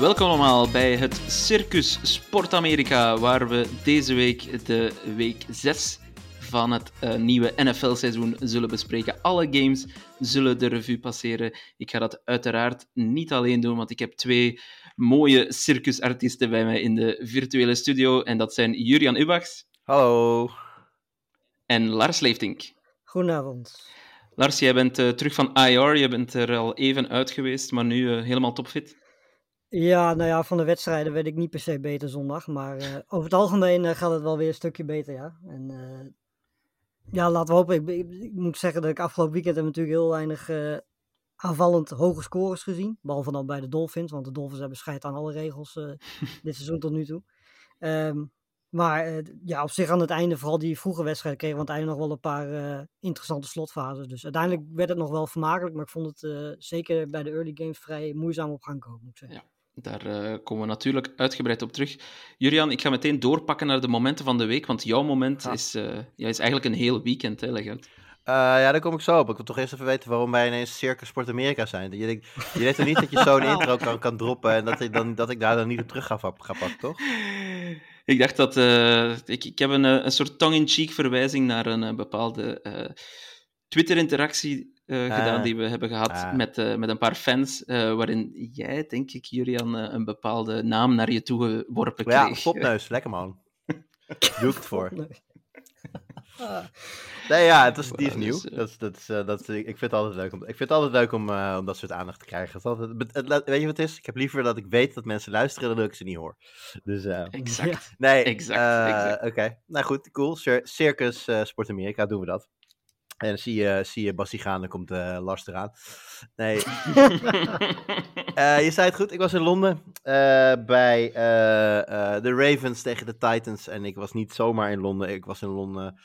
Welkom allemaal bij het Circus Sport Amerika, waar we deze week de week 6 van het eh, nieuwe NFL-seizoen zullen bespreken. Alle games zullen de revue passeren. Ik ga dat uiteraard niet alleen doen, want ik heb twee mooie circusartiesten bij mij in de virtuele studio. En dat zijn Jurian Ubachs Hallo. en Lars Leeftink. Goedenavond. Lars, jij bent eh, terug van IR, je bent er al even uit geweest, maar nu eh, helemaal topfit. Ja, nou ja, van de wedstrijden werd ik niet per se beter zondag. Maar eh, over het algemeen eh, gaat het wel weer een stukje beter, ja. En eh, ja, laten we hopen. Ik, ik, ik moet zeggen dat ik afgelopen weekend heb natuurlijk heel weinig aanvallend hoge scores gezien. Behalve dan bij de Dolphins, want de Dolphins hebben scheid aan alle regels dit seizoen tot nu toe. Ehm, maar ja, op zich aan het einde, vooral die vroege wedstrijden, kregen we aan het einde nog wel een paar interessante slotfases. Dus uiteindelijk werd het nog wel vermakelijk, maar ik vond het zeker bij de early games vrij moeizaam op gang komen, moet ik zeggen. Daar eh, komen we natuurlijk uitgebreid op terug. Jurian, ik ga meteen doorpakken naar de momenten van de week, want jouw moment is, eh, ja, is eigenlijk een heel weekend. Hè, leg uit. Eh, ja, daar kom ik zo op. Ik wil toch eerst even weten waarom wij ineens Circus Sport Amerika zijn. Je, denkt, je denkt toch niet dat je zo'n intro kan, kan droppen en dat ik, dan, dat ik daar dan niet op terug ga, ga pakken, toch? Ik dacht dat... ik, ik heb een, een soort tongue-in-cheek verwijzing naar een bepaalde Twitter-interactie eh, Ah. gedaan die we hebben gehad Ah. met, eh, met een paar fans, eh, waarin jij, denk ik, Jurian, een bepaalde naam naar je toe geworpen Maar ja, kreeg. popneus, lekker man. Doe ik het voor. Nee. Ah, Nee, ja, het is, die is nieuw. dus, Dat is, dat is, dat is, ik vind het altijd leuk om, ik vind het altijd leuk om, om dat soort aandacht te krijgen. Het altijd, weet je wat het is? Ik heb liever dat ik weet dat mensen luisteren dan dat ik ze niet hoor. Dus Exact. Nee, Exact, exact. Oké, nou goed, cool. Cir- Circus Sport Amerika, doen we dat. En dan zie je, zie je Bassie gaan, dan komt eh Lars eraan. Nee, eh, je zei het goed, ik was in Londen eh, bij de Ravens tegen de Titans. En ik was niet zomaar in Londen, ik was in Londen.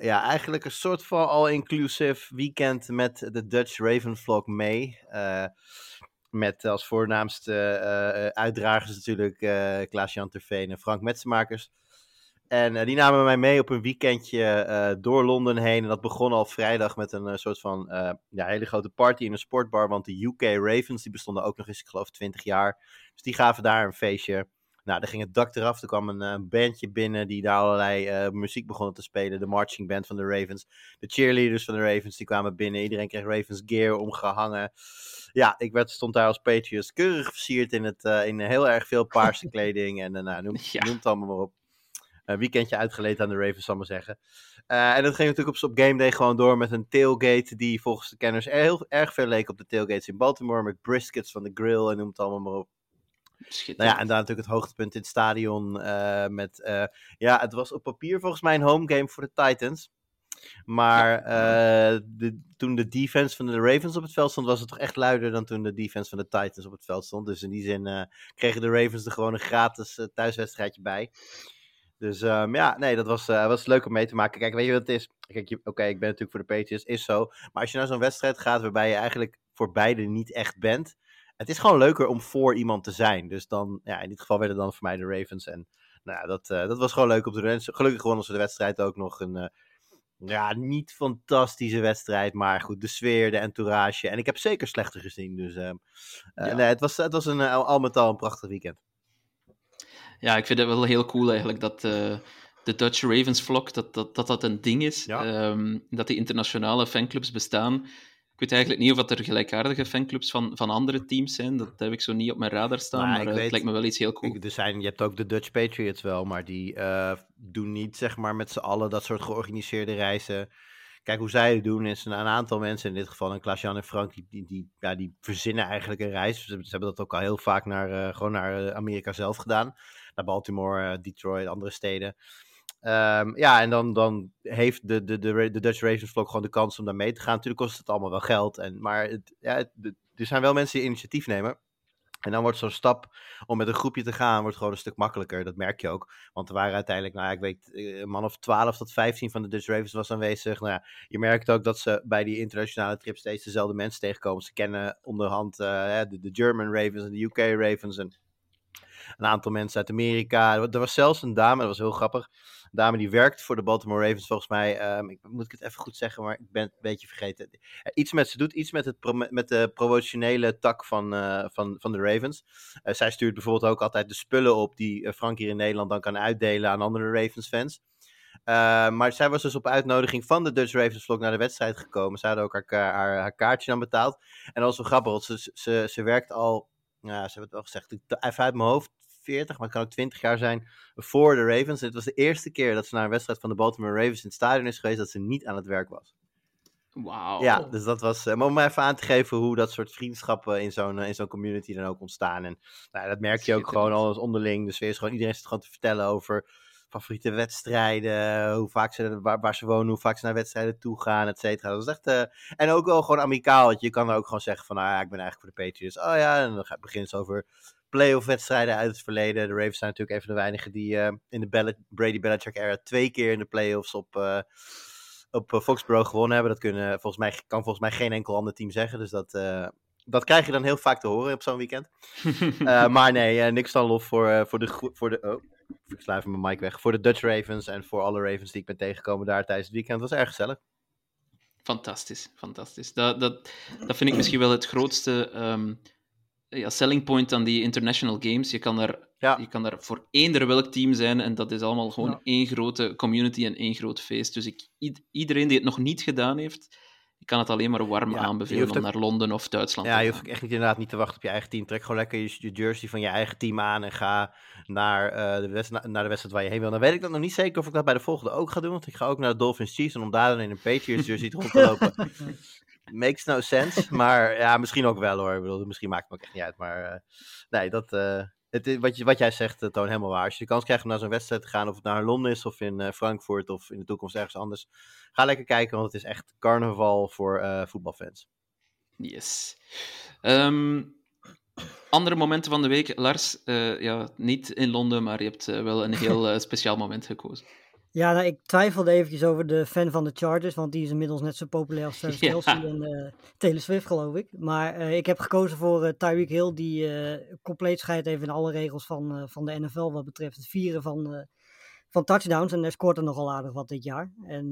ja, eigenlijk een soort van all-inclusive weekend met de Dutch Raven Vlog mee. Met als voornaamste uitdragers natuurlijk Klaas-Jan Terveen en Frank Metsenmakers. En eh, die namen mij mee op een weekendje eh, door Londen heen. En dat begon al vrijdag met een eh, soort van ja, hele grote party in een sportbar. Want de UK Ravens, die bestonden ook nog eens, ik geloof, 20 jaar. Dus die gaven daar een feestje. Nou, dan ging het dak eraf. Er kwam een bandje binnen die daar allerlei muziek begonnen te spelen. De marching band van de Ravens. De cheerleaders van de Ravens, die kwamen binnen. Iedereen kreeg Ravens gear omgehangen. Ja, ik werd, stond daar als Patriots keurig versierd in, het, in heel erg veel paarse kleding. En nou, noem, Ja. noem het allemaal maar op. Een weekendje uitgeleend aan de Ravens, zal ik maar zeggen. Eh, en dat ging natuurlijk op, op game day gewoon door met een tailgate die volgens de kenners er heel erg veel leek op de tailgates in Baltimore. Met briskets van de grill en noem het allemaal maar op. Nou ja, en daar natuurlijk het hoogtepunt in het stadion. eh, met, eh, ja, het was op papier volgens mij een home game voor de Titans. Maar eh, de, toen de defense van de Ravens op het veld stond, was het toch echt luider dan toen de defense van de Titans op het veld stond. Dus in die zin eh, kregen de Ravens er gewoon een gratis eh, thuiswedstrijdje bij. Dus ehm, ja, nee, dat was, eh, was leuk om mee te maken. Kijk, weet je wat het is? Kijk, oké, ik ben natuurlijk voor de Patriots, is zo. Maar als je naar zo'n wedstrijd gaat waarbij je eigenlijk voor beide niet echt bent, het is gewoon leuker om voor iemand te zijn. Dus dan, ja, in dit geval werden dan voor mij de Ravens. En nou ja, dat, eh, dat was gewoon leuk om te doen. En Gelukkig wonnen ze de wedstrijd ook nog een, eh, ja, niet fantastische wedstrijd. Maar goed, de sfeer, de entourage. En ik heb zeker slechter gezien. Dus ehm, eh, Ja. nee, het was, het was een, al met al een prachtig weekend. Ja, ik vind het wel heel cool eigenlijk dat eh, de Dutch Ravens vlog, dat dat, dat, dat een ding is. Ja. Ehm, dat die internationale fanclubs bestaan. Ik weet eigenlijk niet of dat er gelijkaardige fanclubs van, van andere teams zijn. Dat heb ik zo niet op mijn radar staan, Nou, maar weet- het lijkt me wel iets heel cool. Ik- Er zijn, je hebt ook de Dutch Patriots wel, maar die eh, doen niet zeg maar met z'n allen dat soort georganiseerde reizen. Kijk, hoe zij het doen is een, een aantal mensen, in dit geval een Klaas-Jan en Frank, die, die, die, ja, die verzinnen eigenlijk een reis. Ze, ze hebben dat ook al heel vaak naar, eh, gewoon naar Amerika zelf gedaan. Naar Baltimore, eh, Detroit, andere steden. Ehm, ja, en dan, dan heeft de, de, de, de Dutch Ravens vlog gewoon de kans om daar mee te gaan. Natuurlijk kost het allemaal wel geld. En, maar het, ja, er zijn wel mensen die initiatief nemen. En dan wordt zo'n stap om met een groepje te gaan, wordt gewoon een stuk makkelijker. Dat merk je ook. Want er waren uiteindelijk, nou ja, ik weet, eh, een man of 12 tot 15 van de Dutch Ravens was aanwezig. Nou ja, je merkt ook dat ze bij die internationale trips steeds dezelfde mensen tegenkomen. Ze kennen onderhand eh, de, de German Ravens en de UK Ravens. En een aantal mensen uit Amerika. Er wa- was zelfs een dame, dat was heel grappig. Een dame die werkt voor de Baltimore Ravens, volgens mij. ehm, ik, moet ik het even goed zeggen, maar ik ben een beetje vergeten. Eh, iets met, ze doet iets met, het met de promotionele tak van, eh, van, van de Ravens. Eh, zij stuurt bijvoorbeeld ook altijd de spullen op die Frank hier in Nederland dan kan uitdelen aan andere Ravens-fans. Eh, maar zij was dus op uitnodiging van de Dutch Ravens vlog naar de wedstrijd gekomen. Ze hadden ook haar, haar, haar kaartje dan betaald. En dat was wel grappig, ze, ze, ze werkt al, ja, ze hebben het wel gezegd, ik- even uit mijn hoofd, 40, maar het kan ook 20 jaar zijn, voor de Ravens. En het was de eerste keer dat ze naar een wedstrijd van de Baltimore Ravens in het stadion is geweest, dat ze niet aan het werk was. Wauw. Ja, dus dat was. eh, maar om even aan te geven hoe dat soort vriendschappen in zo'n eh, in zo'n community dan ook ontstaan. En nou, dat merk je ook gewoon alles onderling. Dus weer is gewoon iedereen zit gewoon te vertellen over favoriete wedstrijden, hoe vaak ze, waar, waar ze wonen, hoe vaak ze naar wedstrijden toe gaan, et cetera. Dat is echt. eh, en ook wel gewoon amicaal. Want je kan er ook gewoon zeggen van, nou ja, ik ben eigenlijk voor de Patriots. Oh ja, en dan gaat- begint het over playoff wedstrijden uit het verleden. De Ravens zijn natuurlijk een van de weinigen die eh, in de Bel- Brady Belichick era twee keer in de playoffs op eh, op Foxborough gewonnen hebben. Dat kunnen, volgens mij, kan volgens mij geen enkel ander team zeggen. Dus dat, dat krijg je dan heel vaak te horen op zo'n weekend. Maar nee, eh, niks dan lof voor, voor de... Voor de oh, ik even mijn mic weg. Voor de Dutch Ravens en voor alle Ravens die ik ben tegengekomen daar tijdens het weekend. Het was erg gezellig. Fantastisch, fantastisch. Dat, dat, dat vind ik misschien wel het grootste ehm, ja, selling point aan die international games. Je kan daar, Ja. je kan daar voor eender welk team zijn en dat is allemaal gewoon Ja. één grote community en één groot feest. Dus ik, ied- iedereen die het nog niet gedaan heeft, kan het alleen maar warm Ja, aanbevelen hoeft om ook- naar Londen of Duitsland Ja, te je hoeft echt niet, inderdaad niet te wachten op je eigen team. Trek gewoon lekker je, je jersey van je eigen team aan en ga naar, eh, de wedstrijd, naar de wedstrijd waar je heen wil. Dan weet ik dat nog niet zeker of ik dat bij de volgende ook ga doen. Want ik ga ook naar de Dolphins Chiefs en om daar dan in een Patriots jersey rond te lopen. Makes no sense. Maar ja, misschien ook wel hoor. Ik bedoel, misschien maakt het me ook echt niet uit. Maar eh, nee, dat, eh, het, is- wat, je, wat jij zegt, uh, Toon, helemaal waar. Als je de kans krijgt om naar zo'n wedstrijd te gaan, of het naar Londen is of in eh, Frankfurt of in de toekomst ergens anders. Ga lekker kijken, want het is echt carnaval voor eh, voetbalfans. Yes. Ehm, andere momenten van de week. Lars, eh, ja, niet in Londen, maar je hebt eh, wel een heel eh, speciaal moment gekozen. Ja, nou, ik twijfelde eventjes over de fan van de Chargers, want die is inmiddels net zo populair als Travis Ja. Kelce en eh, Taylor Swift, geloof ik. Maar eh, ik heb gekozen voor eh, Tyreek Hill, die compleet scheidt even in alle regels van, van de NFL wat betreft het vieren van, van touchdowns. En hij scoort er nogal aardig wat dit jaar. En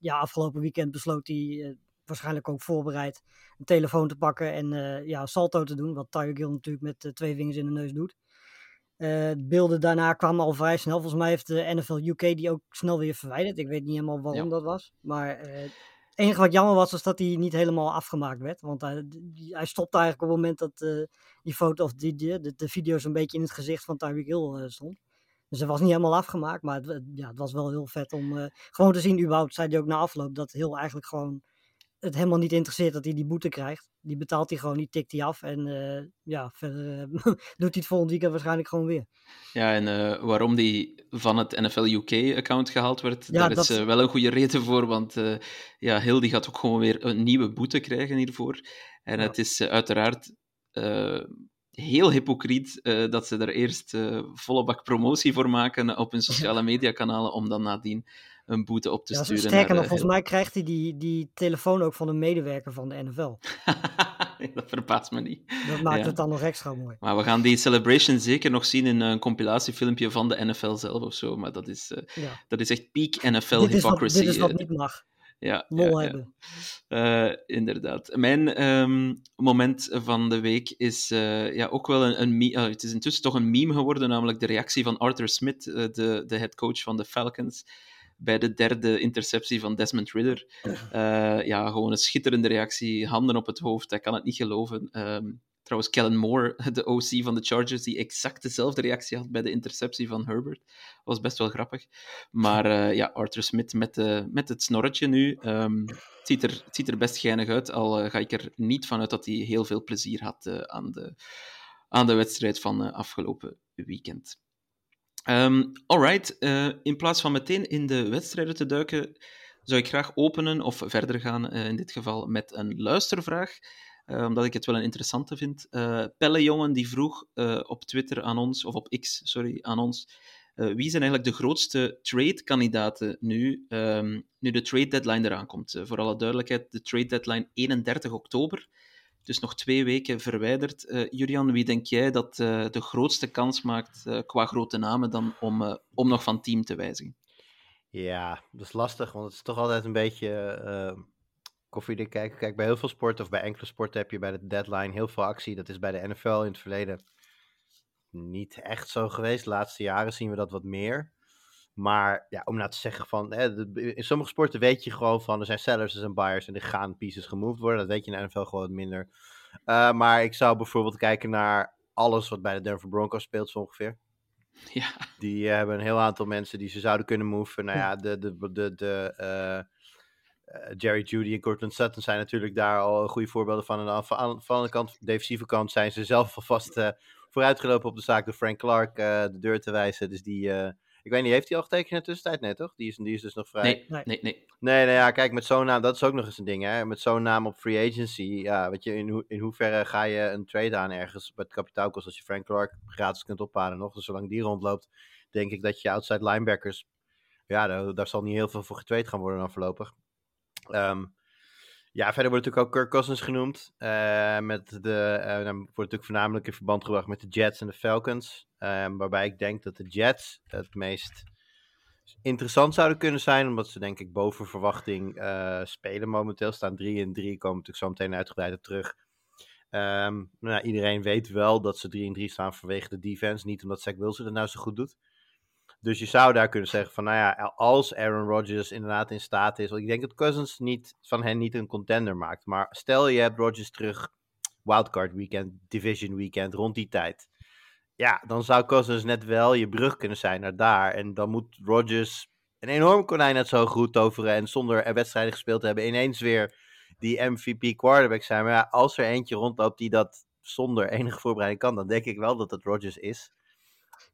ja, afgelopen weekend besloot hij waarschijnlijk ook voorbereid een telefoon te pakken en ja, salto te doen, wat Tyreek Hill natuurlijk met twee vingers in de neus doet. De beelden daarna kwamen al vrij snel. Volgens mij heeft de NFL UK die ook snel weer verwijderd. Ik weet niet helemaal waarom Ja. dat was. Maar eh, het enige wat jammer was, was dat hij niet helemaal afgemaakt werd. Want hij, hij stopte eigenlijk op het moment dat eh, die foto of die, de, de video zo'n beetje in het gezicht van Tyreek Hill stond. Dus hij was niet helemaal afgemaakt. Maar het, het- ja, het was wel heel vet om gewoon te zien, überhaupt, zei hij ook na afloop, dat Hill eigenlijk gewoon het helemaal niet interesseert dat hij die boete krijgt. Die betaalt hij gewoon, die tikt hij af. En eh, ja, verder eh, doet hij het volgend weekend waarschijnlijk gewoon weer. Ja, en eh, waarom die van het NFL UK-account gehaald werd, Ja, daar dat- is wel een goede reden voor, want ja, Hill die gaat ook gewoon weer een nieuwe boete krijgen hiervoor. En Ja. het is uiteraard heel hypocriet dat ze er eerst volle bak promotie voor maken op hun sociale mediakanalen, om dan nadien een boete op te Ja, sturen. sterker nog, eh, volgens mij krijgt hij die, die telefoon ook van een medewerker van de NFL. dat verbaast me niet. Dat maakt Ja. het dan nog extra mooi. Maar we gaan die celebration zeker nog zien in een compilatiefilmpje van de NFL zelf of zo. Maar dat is, eh, Ja. dat is echt peak NFL Dit is, wat, hypocrisy. dit is wat eh, niet mag. ja, Lol ja, hebben. Eh, inderdaad. Mijn ehm, moment van de week is eh, ja, ook wel een, een me- ah, het is intussen toch een meme geworden, namelijk de reactie van Arthur Smith, eh, de, de head coach van de Falcons, bij de derde interceptie van Desmond Ridder. Eh, ja, gewoon een schitterende reactie, handen op het hoofd, hij kan het niet geloven. Ehm, trouwens, Kellen Moore, de OC van de Chargers, die exact dezelfde reactie had bij de interceptie van Herbert, was best wel grappig. Maar eh, ja, Arthur Smith met, de, met het snorretje nu. ehm, het, ziet er, het ziet er best geinig uit, al eh, ga ik er niet van uit dat hij heel veel plezier had eh, aan, de, aan de wedstrijd van eh, afgelopen weekend. Um, alright, uh, in plaats van meteen in de wedstrijden te duiken, zou ik graag openen of verder gaan, uh, in dit geval met een luistervraag. Uh, omdat ik het wel een interessante vind. Pelle Jongen die vroeg op Twitter aan ons, of op X, sorry, aan ons. wie zijn eigenlijk de grootste trade-kandidaten nu, um, nu de trade deadline eraan komt? voor alle duidelijkheid, de trade deadline 31 oktober. Dus nog twee weken verwijderd. Uh, Julian, wie denk jij dat uh, de grootste kans maakt uh, qua grote namen dan om, om nog van team te wijzigen? Ja, dat is lastig, want het is toch altijd een beetje koffiedik kijken. Kijk, bij heel veel sporten of bij enkele sporten heb je bij de deadline heel veel actie. Dat is bij de NFL in het verleden niet echt zo geweest. De laatste jaren zien we dat wat meer. Maar ja, om nou te zeggen van, hè, in sommige sporten weet je gewoon van, er zijn sellers, er zijn buyers en er gaan pieces gemoved worden. Dat weet je in de NFL gewoon minder. Uh, maar ik zou bijvoorbeeld kijken naar alles wat bij de Denver Broncos speelt zo ongeveer. Ja. Die uh, hebben een heel aantal mensen die ze zouden kunnen moven. Nou ja, de, de, de, de uh, Jerry Judy en Cortland Sutton zijn natuurlijk daar al goede voorbeelden van. En van, van de kant, defensieve kant zijn ze zelf alvast vooruitgelopen op de zaak door Frank Clark de deur te wijzen. Dus die ik weet niet, heeft hij al getekend in de tussentijd? Nee, toch? Die is, die is dus nog vrij. Nee, nee, nee. Nee, nee nou ja, kijk, met zo'n naam, dat is ook nog eens een ding, hè. Met zo'n naam op free agency, ja, weet je, in, ho in hoeverre ga je een trade aan ergens met kapitaalkost als je Frank Clark gratis kunt ophalen nog. Dus zolang die rondloopt, denk ik dat je outside linebackers, ja, daar, daar zal niet heel veel voor getrade gaan worden dan voorlopig. Um, ja, verder wordt natuurlijk ook Kirk Cousins genoemd. Uh, met de, uh, dan wordt natuurlijk voornamelijk in verband gebracht met de Jets en de Falcons. Um, waarbij ik denk dat de Jets het meest interessant zouden kunnen zijn. Omdat ze denk ik boven verwachting uh, spelen momenteel. Staan 3 en 3, komen natuurlijk zo meteen uitgebreid terug. Um, nou, iedereen weet wel dat ze 3 en 3 staan vanwege de defense. Niet omdat Zach Wilson het nou zo goed doet. Dus je zou daar kunnen zeggen van, nou ja, als Aaron Rodgers inderdaad in staat is, want ik denk dat Cousins niet, van hen niet een contender maakt, maar stel je hebt Rodgers terug wildcard weekend, division weekend, rond die tijd. Ja, dan zou Cousins net wel je brug kunnen zijn naar daar. En dan moet Rodgers een enorm konijn net zo goed toveren en zonder er wedstrijden gespeeld te hebben, ineens weer die MVP quarterback zijn. Maar ja, als er eentje rondloopt die dat zonder enige voorbereiding kan, dan denk ik wel dat het Rodgers is.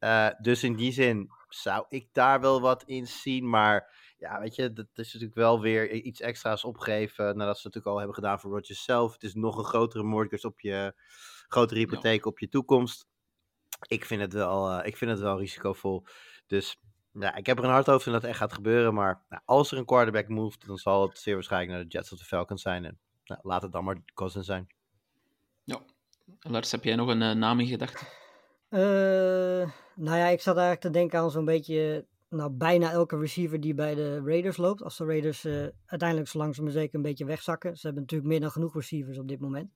Uh, dus in die zin zou ik daar wel wat in zien. Maar ja, weet je, dat is natuurlijk wel weer iets extra's opgeven. Nadat ze natuurlijk al hebben gedaan voor Rodgers zelf. Het is nog een grotere mortgage op je, grotere hypotheek op je toekomst. Ik vind het wel, uh, ik vind het wel risicovol. Dus ja, ik heb er een hard over dat het echt gaat gebeuren. Maar nou, als er een quarterback moved, dan zal het zeer waarschijnlijk naar de Jets of de Falcons zijn. En nou, laat het dan maar Cousins zijn. Ja. Lars, heb jij nog een uh, naam in gedachten? Uh, nou ja, ik zat eigenlijk te denken aan zo'n beetje, nou bijna elke receiver die bij de Raiders loopt. Als de Raiders uh, uiteindelijk zo langzaam maar zeker een beetje wegzakken. Ze hebben natuurlijk meer dan genoeg receivers op dit moment.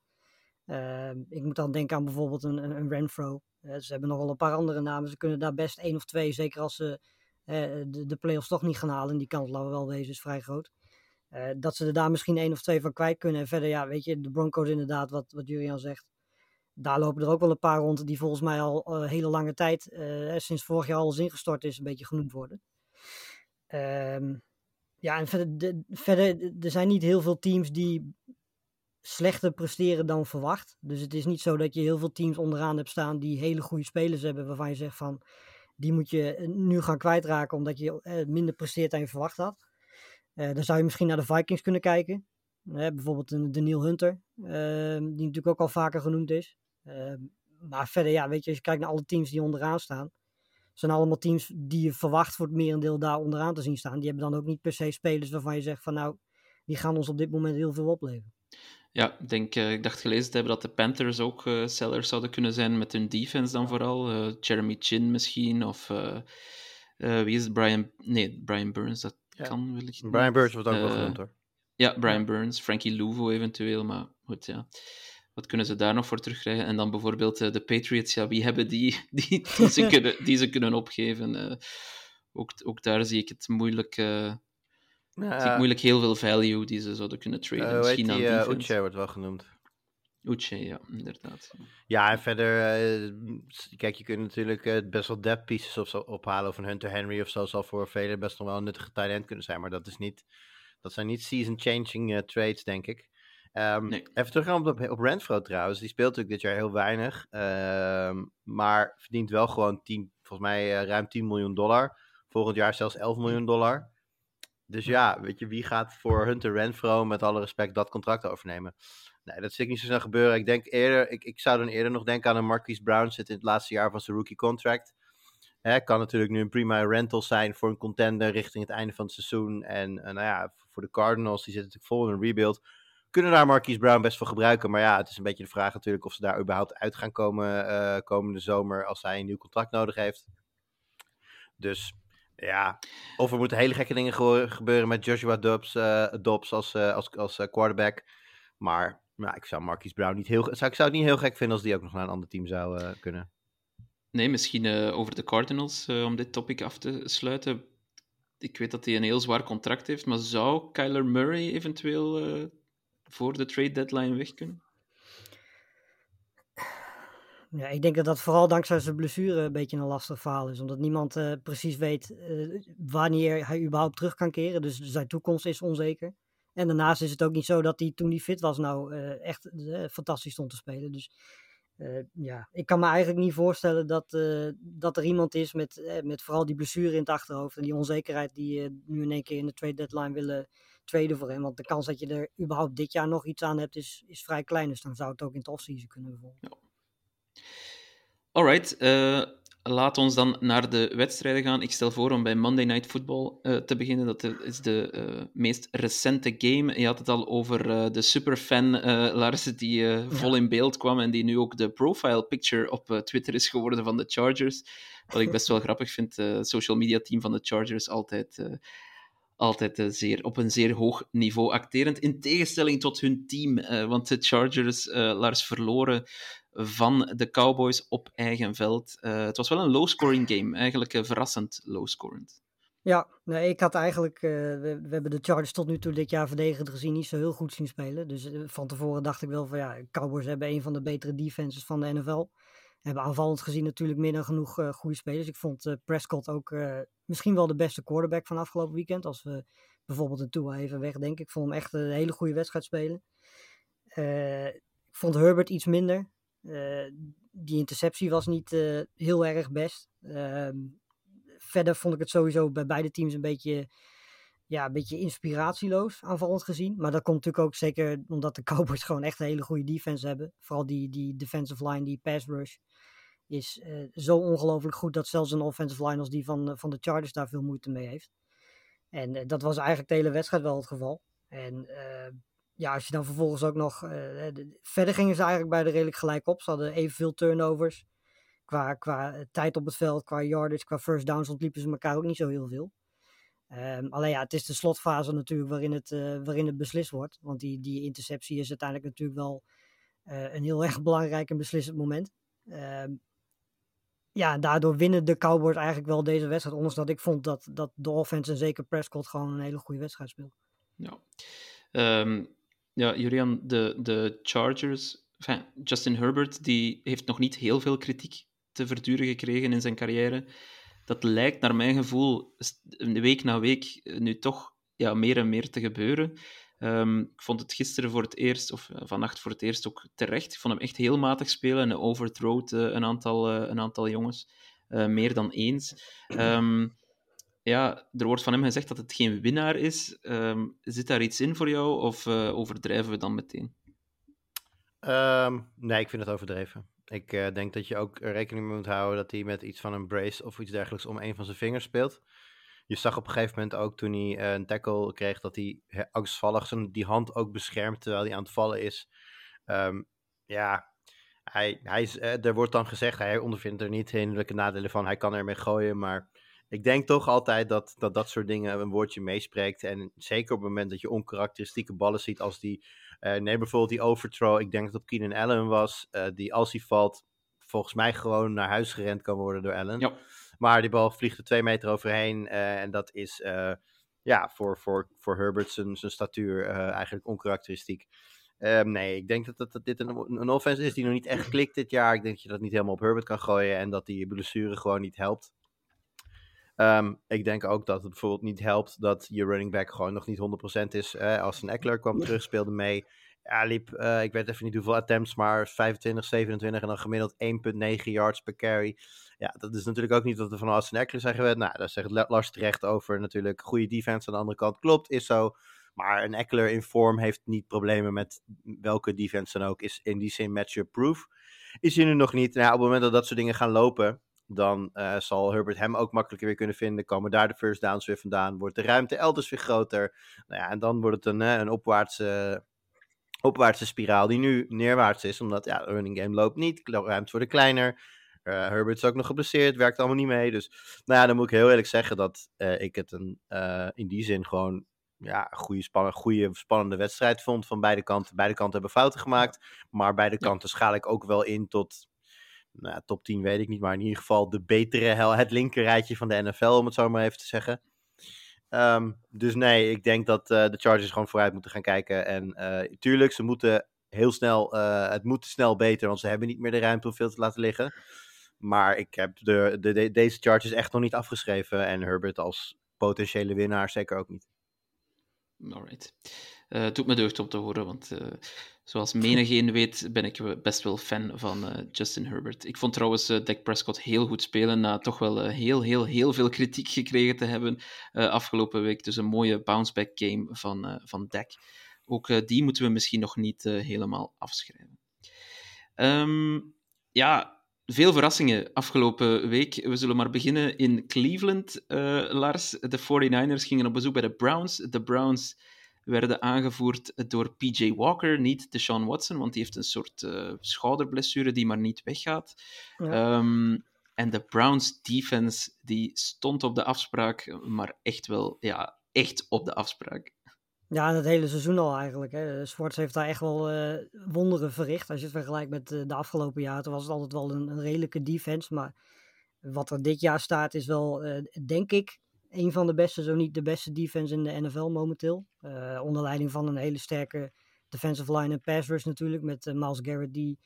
Uh, ik moet dan denken aan bijvoorbeeld een, een, een Renfro. ze hebben nog wel een paar andere namen. Ze kunnen daar best één of twee, zeker als ze de, de playoffs toch niet gaan halen. En die kans, laten we wel wezen, is vrij groot. dat ze er daar misschien één of twee van kwijt kunnen. En verder, ja, weet je, de Broncos inderdaad, wat, wat Julian zegt daar lopen er ook wel een paar rond die volgens mij al uh, hele lange tijd, uh, sinds vorig jaar alles ingestort is, een beetje genoemd worden. Um, ja, en verder, de, er zijn niet heel veel teams die slechter presteren dan verwacht. Dus het is niet zo dat je heel veel teams onderaan hebt staan die hele goede spelers hebben, waarvan je zegt van, die moet je eh, nu gaan kwijtraken omdat je minder presteert dan je verwacht had. Dan zou je misschien naar de Vikings kunnen kijken. bijvoorbeeld een Daniel Hunter, ehm, die natuurlijk ook al vaker genoemd is. Uh, maar verder, ja, weet je, als je kijkt naar alle teams die onderaan staan, zijn allemaal teams die je verwacht voor het merendeel daar onderaan te zien staan. Die hebben dan ook niet per se spelers waarvan je zegt van nou, die gaan ons op dit moment heel veel opleveren. Ja, ik denk, uh, ik dacht gelezen te hebben dat de Panthers ook uh, sellers zouden kunnen zijn met hun defense dan vooral. Uh, Jeremy Chin misschien, of wie is het? Brian, nee, Brian Burns, dat ja. kan wellicht Brian Burns wordt ook wel genoemd hoor. Ja, Brian Burns, Frankie Louvo eventueel, maar goed, ja wat kunnen ze daar nog voor terugkrijgen? En dan bijvoorbeeld uh, de Patriots, ja, wie hebben die die, die, ze, kunnen, die ze kunnen opgeven? Uh, ook, ook daar zie ik het moeilijk, uh, ja, zie ik moeilijk heel veel value die ze zouden kunnen traden. Misschien die, uh, Uche wordt wel genoemd. Uche, ja, inderdaad. Ja, en verder, kijk, je kunt natuurlijk best wel depth pieces of zo ophalen. Of een Hunter Henry of zo zal voor velen best nog wel een nuttige tight end kunnen zijn. Maar dat, is niet, dat zijn niet season-changing trades, denk ik. Um, nee. Even teruggaan op, op Renfro trouwens. Die speelt natuurlijk dit jaar heel weinig. Um, maar verdient wel gewoon 10, volgens mij eh, ruim 10 miljoen dollar. Volgend jaar zelfs 11 miljoen dollar. Dus ja, weet je, wie gaat voor Hunter Renfro met alle respect dat contract overnemen? Nee, dat ik niet zo snel gebeuren. Ik denk eerder, ik, ik zou dan eerder nog denken aan een Marquise Brown, zit in het laatste jaar van zijn rookie contract. Hè, kan natuurlijk nu een prima rental zijn voor een contender richting het einde van het seizoen. En eh, nou ja, voor de Cardinals, die zitten natuurlijk vol in een rebuild. Kunnen daar Marquise Brown best voor gebruiken. Maar ja, het is een beetje de vraag natuurlijk of ze daar überhaupt uit gaan komen eh, komende zomer als hij een nieuw contract nodig heeft. Dus ja, of er moeten hele gekke dingen ge- gebeuren met Joshua Dobbs, eh, Dobbs als, eh, als, als quarterback. Maar nou, ik zou Marquise Brown niet heel, zou, ik zou het niet heel gek vinden als die ook nog naar een ander team zou kunnen. Nee, misschien over de Cardinals, om dit topic af te sluiten. Ik weet dat hij een heel zwaar contract heeft, maar zou Kyler Murray eventueel voor de trade deadline weg kunnen? Ja, ik denk dat dat vooral dankzij zijn blessure een beetje een lastig verhaal is. Omdat niemand eh, precies weet eh, wanneer hij überhaupt terug kan keren. Dus zijn toekomst is onzeker. En daarnaast is het ook niet zo dat hij toen hij fit was nou eh, echt fantastisch stond te spelen. Dus eh, ja, ik kan me eigenlijk niet voorstellen dat, eh, dat er iemand is met, eh, met vooral die blessure in het achterhoofd. En die onzekerheid die eh, nu in één keer in de trade deadline willen traden voor hem. Want de kans dat je er überhaupt dit jaar nog iets aan hebt is, is vrij klein. Dus dan zou het ook in het offseason kunnen bijvoorbeeld. Alright, eh, laat ons dan naar de wedstrijden gaan. Ik stel voor om bij Monday Night Football eh, te beginnen. Dat is de eh, meest recente game. Je had het al over eh, de superfan Lars, die vol in beeld kwam en die nu ook de profile picture op Twitter is geworden van de Chargers. Wat ik best wel grappig vind. Het social media team van de Chargers altijd... altijd zeer, op een zeer hoog niveau acterend. In tegenstelling tot hun team. want de Chargers, eh, Lars, verloren van de Cowboys op eigen veld. Eh, het was wel een low-scoring game. Eigenlijk eh, verrassend low-scorend. Ja, nee, ik had eigenlijk, eh, we, hebben de Chargers tot nu toe dit jaar verdedigend gezien niet zo heel goed zien spelen. Dus van tevoren dacht ik wel van ja, Cowboys hebben een van de betere defenses van de NFL. Hebben aanvallend gezien natuurlijk meer dan genoeg goede spelers. Ik vond Prescott ook misschien wel de beste quarterback van afgelopen weekend. Als we bijvoorbeeld de Tua even wegdenken. Ik vond hem echt een hele goede wedstrijd spelen. Ik vond Herbert iets minder. Eh, die interceptie was niet eh, heel erg best. Ehm, verder vond ik het sowieso bij beide teams een beetje, ja, een beetje inspiratieloos aanvallend gezien. Maar dat komt natuurlijk ook zeker omdat de Cowboys gewoon echt een hele goede defense hebben. Vooral die, die defensive line, die pass rush, is eh, zo ongelooflijk goed dat zelfs een offensive line als die van, van de Chargers daar veel moeite mee heeft. En dat was eigenlijk de hele wedstrijd wel het geval. En eh, ja, als je dan vervolgens ook nog... eh, de- verder gingen ze eigenlijk beide redelijk gelijk op. Ze hadden evenveel turnovers qua, qua eh, tijd op het veld, qua yardage, qua first downs ontliepen ze elkaar ook niet zo heel veel. Ehm, alleen ja, het is de slotfase natuurlijk waarin het, eh, waarin het beslist wordt. Want die, die interceptie is uiteindelijk natuurlijk wel eh, een heel erg belangrijk en beslissend moment. Ehm, ja, daardoor winnen de Cowboys eigenlijk wel deze wedstrijd. Ondanks dat ik vond dat, dat de offense en zeker Prescott gewoon een hele goede wedstrijd speelde. Ja. Ehm, ja, Julian, de, de Chargers... Enfin, Justin Herbert die heeft nog niet heel veel kritiek te verduren gekregen in zijn carrière. Dat lijkt naar mijn gevoel week na week eh, nu toch ja, meer en meer te gebeuren. Ehm, ik vond het gisteren voor het eerst, of eh, vannacht voor het eerst ook terecht. Ik vond hem echt heel matig spelen en hij overthrowt eh, een, aantal, een aantal jongens. Meer dan eens. Ehm, ja, er wordt van hem gezegd dat het geen winnaar is. Ehm, zit daar iets in voor jou of eh, overdrijven we dan meteen? Ehm, nee, ik vind het overdreven. Ik eh, denk dat je ook rekening moet houden dat hij met iets van een brace of iets dergelijks om een van zijn vingers speelt. Je zag op een gegeven moment ook toen hij eh, een tackle kreeg dat hij angstvallig zijn die hand ook beschermt terwijl hij aan het vallen is. Ehm, ja, hij, hij is, er wordt dan gezegd, hij ondervindt er niet hinderlijke nadelen van, hij kan ermee gooien, maar ik denk toch altijd dat, dat dat soort dingen een woordje meespreekt. En zeker op het moment dat je onkarakteristieke ballen ziet als die eh, neem bijvoorbeeld die overthrow. Ik denk dat het op Keenan Allen was. eh, die als hij valt, volgens mij gewoon naar huis gerend kan worden door Allen. Ja. Maar die bal vliegt er twee meter overheen. eh, en dat is ja, voor, voor, voor Herbert zijn, zijn statuur eigenlijk onkarakteristiek. Ehm, nee, ik denk dat, dat, dat dit een, een offense is die nog niet echt klikt dit jaar. Ik denk dat je dat niet helemaal op Herbert kan gooien. En dat die blessure gewoon niet helpt. Ehm, ik denk ook dat het bijvoorbeeld niet helpt dat je running back gewoon nog niet 100% is. Als een Eckler kwam terug, speelde mee. Ja, liep, eh, ik weet even niet hoeveel attempts, maar 25, 27 en dan gemiddeld 1,9 yards per carry. Ja, dat is natuurlijk ook niet wat er van Austin Eckler zeggen werd. Nou, daar zegt Lars terecht over natuurlijk goede defense aan de andere kant. Klopt, is zo. Maar een Eckler in vorm heeft niet problemen met welke defense dan ook. Is in die zin matchup proof. Is hij nu nog niet. Nou, op het moment dat dat soort dingen gaan lopen, dan uh, zal Herbert hem ook makkelijker weer kunnen vinden. Komen daar de first downs weer vandaan. Wordt de ruimte elders weer groter. Nou ja, en dan wordt het een, uh, een opwaartse, opwaartse spiraal die nu neerwaarts is. Omdat ja, de running game loopt niet. Ruimte worden kleiner. Uh, Herbert is ook nog geblesseerd. Werkt allemaal niet mee. Dus nou ja, dan moet ik heel eerlijk zeggen dat ik het een, in die zin gewoon ja, een goede, spann goede, spannende wedstrijd vond van beide kanten. Beide kanten hebben fouten gemaakt. Maar beide kanten schaal ik ook wel in tot nou, top 10 weet ik niet, maar in ieder geval de betere, het linkerrijtje van de NFL, om het zo maar even te zeggen. Um, dus nee, ik denk dat uh, de Chargers gewoon vooruit moeten gaan kijken. En uh, tuurlijk, ze moeten heel snel, uh, het moet snel beter, want ze hebben niet meer de ruimte om veel te laten liggen. Maar ik heb de, de, de, deze Chargers echt nog niet afgeschreven. En Herbert als potentiële winnaar zeker ook niet. Alright. Uh, het doet me deugd om te horen, want uh, zoals menigeen weet, ben ik best wel fan van uh, Justin Herbert. Ik vond trouwens Dak Prescott heel goed spelen, na toch wel heel, heel, heel veel kritiek gekregen te hebben afgelopen week. Dus een mooie bounce-back game van, van Dak. Ook die moeten we misschien nog niet helemaal afschrijven. Um, ja, veel verrassingen afgelopen week. We zullen maar beginnen in Cleveland, Lars. De 49ers gingen op bezoek bij de Browns. De Browns werden aangevoerd door PJ Walker, niet Deshaun Watson, want die heeft een soort uh, schouderblessure die maar niet weggaat. Ja. Um, en de Browns defense die stond op de afspraak, maar echt wel, ja, echt op de afspraak. Ja, het hele seizoen al eigenlijk. Hè. Swartz heeft daar echt wel uh, wonderen verricht. Als je het vergelijkt met uh, de afgelopen jaren, toen was het altijd wel een, een, redelijke defense. Maar wat er dit jaar staat is wel, denk ik, een van de beste, zo niet de beste defense in de NFL momenteel. Uh, onder leiding van een hele sterke defensive line en pass rush natuurlijk. Met uh, Miles Garrett die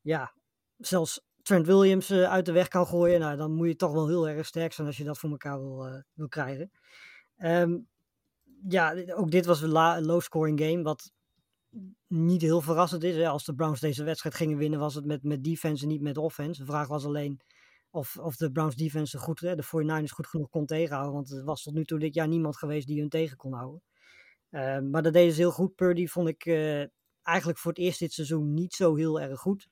ja, zelfs Trent Williams uh, uit de weg kan gooien. Nou, dan moet je toch wel heel erg sterk zijn als je dat voor elkaar wil, wil krijgen. Um, ja, ook dit was een low-scoring game. Wat niet heel verrassend is. Hè. Als de Browns deze wedstrijd gingen winnen, was het met, met defense en niet met offense. De vraag was alleen of, of de Browns defense goed, de 49ers goed genoeg kon tegenhouden. Want er was tot nu toe dit jaar niemand geweest die hun tegen kon houden. Uh, maar dat deden ze heel goed. Purdy vond ik uh, eigenlijk voor het eerst dit seizoen niet zo heel erg goed.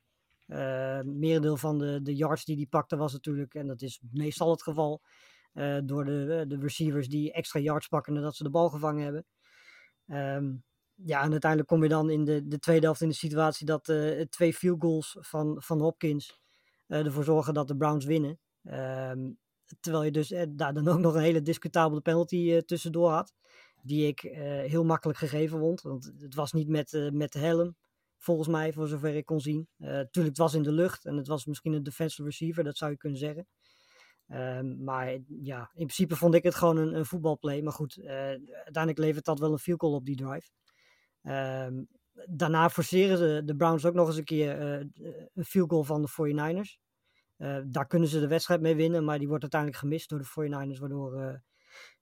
Uh, merendeel van de, de yards die hij pakte was natuurlijk, en dat is meestal het geval, door de, de receivers die extra yards pakken nadat ze de bal gevangen hebben. Um, ja, en uiteindelijk kom je dan in de, de tweede helft in de situatie dat twee field goals van, van Hopkins ervoor zorgen dat de Browns winnen. Um, terwijl je dus uh, daar dan ook nog een hele discutabele penalty uh, tussendoor had. Die ik heel makkelijk gegeven vond. Want het was niet met, met de helm, volgens mij, voor zover ik kon zien. Tuurlijk, het was in de lucht en het was misschien een defensive receiver, dat zou je kunnen zeggen. Um, maar ja, in principe vond ik het gewoon een, een voetbalplay. Maar goed, uiteindelijk levert dat wel een field goal op die drive. Daarna forceren ze de Browns ook nog eens een keer uh, een field goal van de 49ers. Uh, daar kunnen ze de wedstrijd mee winnen, maar die wordt uiteindelijk gemist door de 49ers, waardoor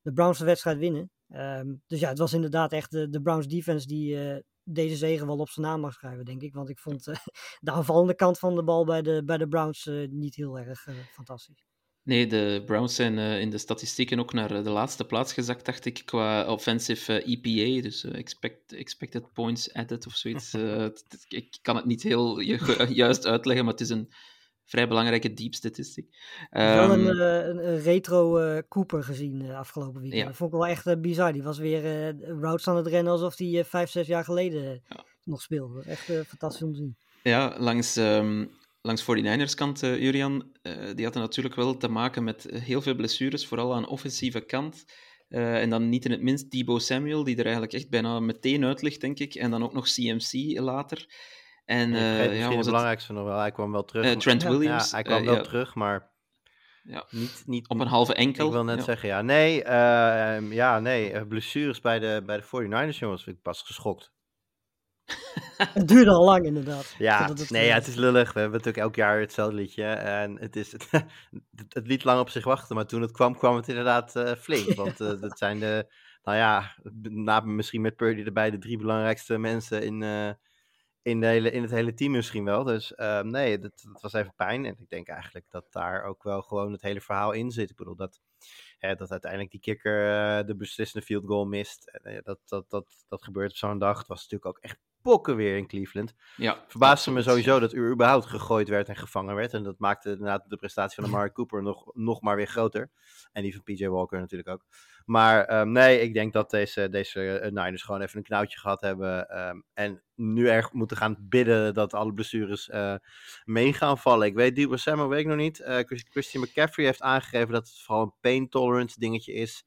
de Browns de wedstrijd winnen. Um, dus ja, het was inderdaad echt de, de Browns defense die deze zegen wel op zijn naam mag schrijven, denk ik. Want ik vond de aanvallende kant van de bal bij de, bij de Browns niet heel erg fantastisch. Nee, de Browns zijn uh, in de statistieken ook naar de laatste plaats gezakt, dacht ik, qua offensive uh, EPA, dus uh, expect, expected points added of zoiets. ik kan het niet heel ju juist uitleggen, maar het is een vrij belangrijke deep statistiek. Um, wel een, een, een retro Cooper gezien afgelopen weekend. Ja. Dat vond ik wel echt bizar. Die was weer routes aan het rennen alsof hij vijf, zes jaar geleden ja. nog speelde. Echt fantastisch om te zien. Ja, langs... Um, langs 49ers kant, uh, Julian, uh, die hadden natuurlijk wel te maken met heel veel blessures, vooral aan de offensieve kant. Uh, en dan niet in het minst Debo Samuel, die er eigenlijk echt bijna meteen uit ligt, denk ik. En dan ook nog CMC later. En, ja, ja, was het belangrijkste nog wel, hij kwam wel terug. Trent Williams. Ja, hij kwam wel terug, maar ja. Niet, niet, op een halve enkel. Ik wil net zeggen, ja. Nee, uh, ja, nee, blessures bij de, bij de 49ers, jongens, vind ik pas geschokt. het duurde al lang, inderdaad. Ja, het, nee, ja, het is lullig. We hebben natuurlijk elk jaar hetzelfde liedje. En het, is, het, het liet lang op zich wachten, maar toen het kwam, kwam het inderdaad uh, flink. Want uh, dat zijn de, nou ja, na, misschien met Purdy erbij, de drie belangrijkste mensen in, uh, in, de hele, in het hele team misschien wel. Dus ehm, nee, dat, dat was even pijn. En ik denk eigenlijk dat daar ook wel gewoon het hele verhaal in zit. Ik bedoel, dat, hè, dat uiteindelijk die kikker eh, de beslissende field goal mist. Eh, dat, dat, dat, dat gebeurt op zo'n dag. Het was natuurlijk ook echt pokken weer in Cleveland. Ja, Verbaasde me sowieso dat er überhaupt gegooid werd en gevangen werd. En dat maakte inderdaad de prestatie van Amari Cooper nog, nog maar weer groter. En die van PJ Walker natuurlijk ook. Maar ehm, nee, ik denk dat deze, deze eh, Niners gewoon even een knoutje gehad hebben. ehm, en nu erg moeten gaan bidden dat alle blessures eh, mee gaan vallen. Ik weet Debo Samuel, weet ik nog niet. Chris- Christian McCaffrey heeft aangegeven dat het vooral een pain tolerance dingetje is.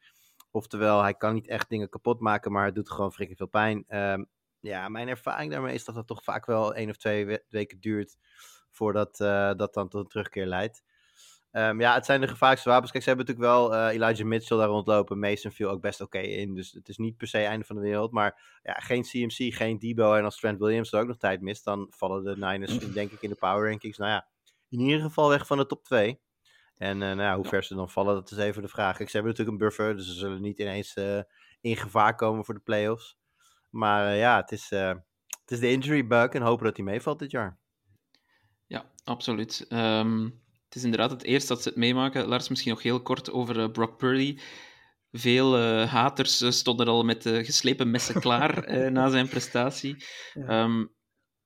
Oftewel, hij kan niet echt dingen kapot maken, maar het doet gewoon freaking veel pijn. Ehm, ja, mijn ervaring daarmee is dat het toch vaak wel één of twee we- weken duurt voordat eh, dat dan tot een terugkeer leidt. Ehm, ja, het zijn de gevaarlijkste wapens. Kijk, ze hebben natuurlijk wel eh, Elijah Mitchell daar rondlopen. Mason viel ook best oké in. Dus het is niet per se einde van de wereld. Maar ja, geen CMC, geen Debo. En als Trent Williams er ook nog tijd mist, dan vallen de Niners, denk ik, in de power rankings. Nou ja, in ieder geval weg van de top 2. En eh, nou ja, hoe ver ze dan vallen, dat is even de vraag. Kijk, ze hebben natuurlijk een buffer, dus ze zullen niet ineens in gevaar komen voor de playoffs. Maar eh, ja, het is, eh, het is de injury bug en hopen dat hij meevalt dit jaar. Ja, absoluut. Ehm, het is inderdaad het eerst dat ze het meemaken. Lars, misschien nog heel kort over eh, Brock Purdy. Veel haters eh, stonden al met geslepen messen klaar na zijn prestatie. Ja. Ehm,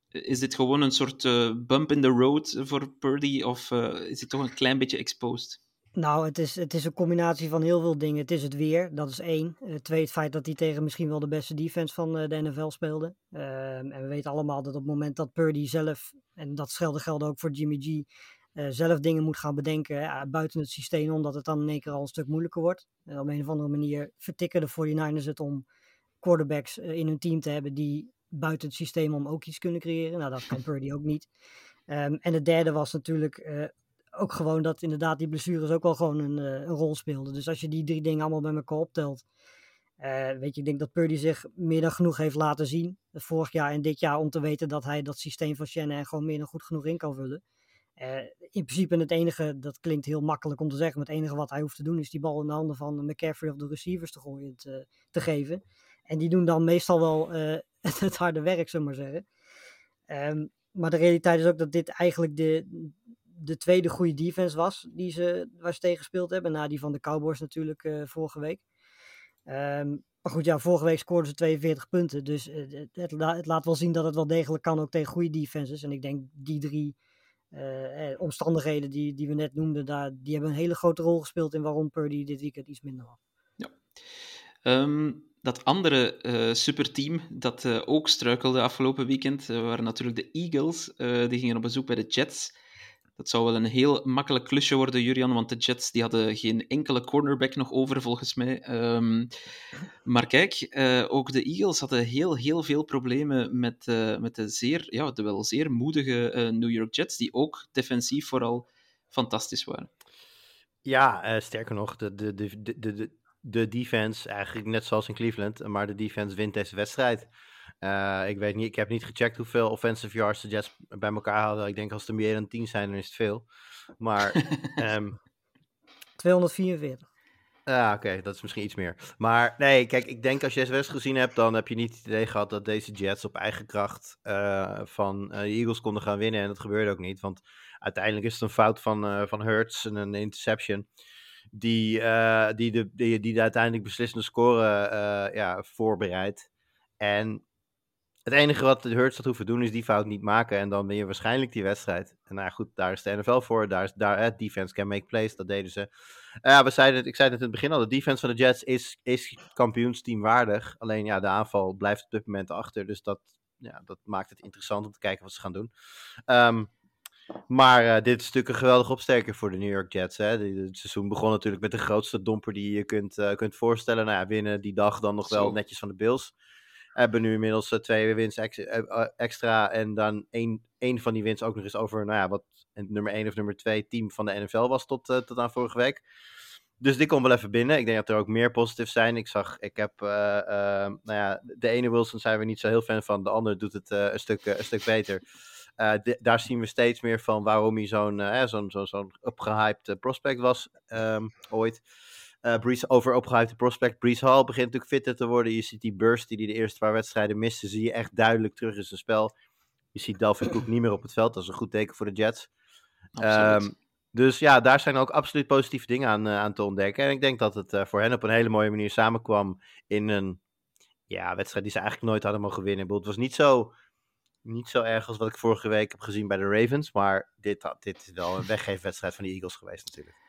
is dit gewoon een soort bump in the road voor Purdy, of is hij toch een klein beetje exposed? Nou, het is, het is een combinatie van heel veel dingen. Het is het weer, dat is één. Eh, twee, het feit dat hij tegen misschien wel de beste defense van eh, de NFL speelde. Ehm, en we weten allemaal dat op het moment dat Purdy zelf, en dat geldt ook voor Jimmy G, eh, zelf dingen moet gaan bedenken buiten het systeem, omdat het dan in één keer al een stuk moeilijker wordt. Op een of andere manier vertikken de 49ers het om quarterbacks in hun team te hebben die buiten het systeem om ook iets kunnen creëren. Nou, dat kan Purdy ook niet. Ehm, en het derde was natuurlijk ook gewoon dat inderdaad die blessures ook wel gewoon een, eh, een rol speelden. Dus als je die drie dingen allemaal bij elkaar optelt. eh, weet je, ik denk dat Purdy zich meer dan genoeg heeft laten zien. eh, Vorig jaar en dit jaar om te weten dat hij dat systeem van Shanahan gewoon meer dan goed genoeg in kan vullen. In principe het enige, dat klinkt heel makkelijk om te zeggen, het enige wat hij hoeft te doen is die bal in de handen van McCaffrey of de receivers te gooien, te, te geven. En die doen dan meestal wel het, het harde werk, zullen we maar zeggen. Ehm, maar de realiteit is ook dat dit eigenlijk de, de tweede goede defense was die ze, waar ze tegen gespeeld hebben. Na die van de Cowboys natuurlijk eh, vorige week. Ehm, maar goed, ja, vorige week scoorden ze 42 punten. Dus eh, het, het, la- het laat wel zien dat het wel degelijk kan ook tegen goede defenses. En ik denk die drie eh, omstandigheden die, die we net noemden, daar, die hebben een hele grote rol gespeeld in waarom Purdy dit weekend iets minder was. Ehm, dat andere superteam dat ook struikelde afgelopen weekend waren natuurlijk de Eagles. Die gingen op bezoek bij de Jets. Dat zou wel een heel makkelijk klusje worden, Jurian, want de Jets die hadden geen enkele cornerback nog over, volgens mij. Ehm, maar kijk, eh, ook de Eagles hadden heel, heel veel problemen met, eh, met de, zeer, ja, de wel zeer moedige eh, New York Jets, die ook defensief vooral fantastisch waren. Ja, sterker nog, de, de, de, de, de, de defense, eigenlijk net zoals in Cleveland, maar de defense wint deze wedstrijd. Eh, ik weet niet, ik heb niet gecheckt hoeveel offensive yards de Jets bij elkaar hadden. Ik denk als er meer dan 10 zijn, dan is het veel. Maar ehm, 244. Ja, oké, dat is misschien iets meer. Maar nee, kijk, ik denk als je wedstrijd gezien hebt, dan heb je niet het idee gehad dat deze Jets op eigen kracht eh, van eh, de Eagles konden gaan winnen. En dat gebeurde ook niet, want uiteindelijk is het een fout van, eh van Hurts en een interception. Die, eh, die, de, die, die de uiteindelijk beslissende score eh, ja, voorbereidt. En het enige wat de Hurts had hoeven doen is die fout niet maken. En dan win je waarschijnlijk die wedstrijd. En nou ja, goed, daar is de NFL voor. Daar is daar, eh, defense can make plays. Dat deden ze. Ja, we zeiden het, ik zei het in het begin al. De defense van de Jets is, is kampioensteam waardig. Alleen ja, de aanval blijft op dit moment achter. Dus dat, ja, dat maakt het interessant om te kijken wat ze gaan doen. Ehm, maar eh, dit is natuurlijk een geweldige opsterker voor de New York Jets. Hè. Het seizoen begon natuurlijk met de grootste domper die je kunt, eh, kunt voorstellen. Nou ja, winnen die dag dan nog wel netjes van de Bills. Hebben nu inmiddels eh, twee wins ex- eh, eh, extra. En dan één, één van die wins ook nog eens over nou ja, wat nummer 1 of nummer 2 team van de NFL was tot, tot aan vorige week. Dus die komt wel even binnen. Ik denk dat er ook meer positief zijn. Ik zag, ik heb, nou ja, de ene Wilson zijn we niet zo heel fan van. De andere doet het een, stuk, een stuk beter. Daar zien we steeds meer van waarom hij zo'n zo'n zo'n upgehyped eh, prospect was ehm, ooit. Eh Brees, over opgehypte prospect. Brees Hall begint natuurlijk fitter te worden. Je ziet die burst die hij de eerste paar wedstrijden miste. Zie je echt duidelijk terug in zijn spel. Je ziet Dalvin Cook niet meer op het veld. Dat is een goed teken voor de Jets. Ehm, dus ja, daar zijn ook absoluut positieve dingen aan, eh, aan te ontdekken. En ik denk dat het eh, voor hen op een hele mooie manier samenkwam in een ja, wedstrijd die ze eigenlijk nooit hadden mogen winnen. Het was niet zo, niet zo erg als wat ik vorige week heb gezien bij de Ravens. Maar dit, dit is wel een weggeefwedstrijd van de Eagles geweest natuurlijk.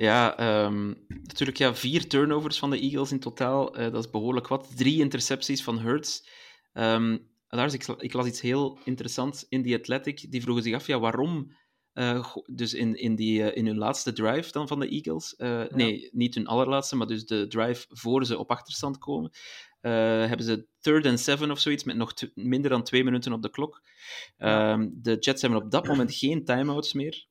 Ja, ehm, natuurlijk ja, vier turnovers van de Eagles in totaal. Eh, dat is behoorlijk wat. Drie intercepties van Hurts. Ehm Lars, ik, ik las iets heel interessants in The Athletic. Die vroegen zich af, ja, waarom... eh, dus in, in, die, eh, in hun laatste drive dan van de Eagles... Nee, niet hun allerlaatste, maar dus de drive voor ze op achterstand komen... hebben ze third and seven of zoiets, met nog minder dan twee minuten op de klok. Ehm, de Jets hebben op dat moment geen timeouts meer.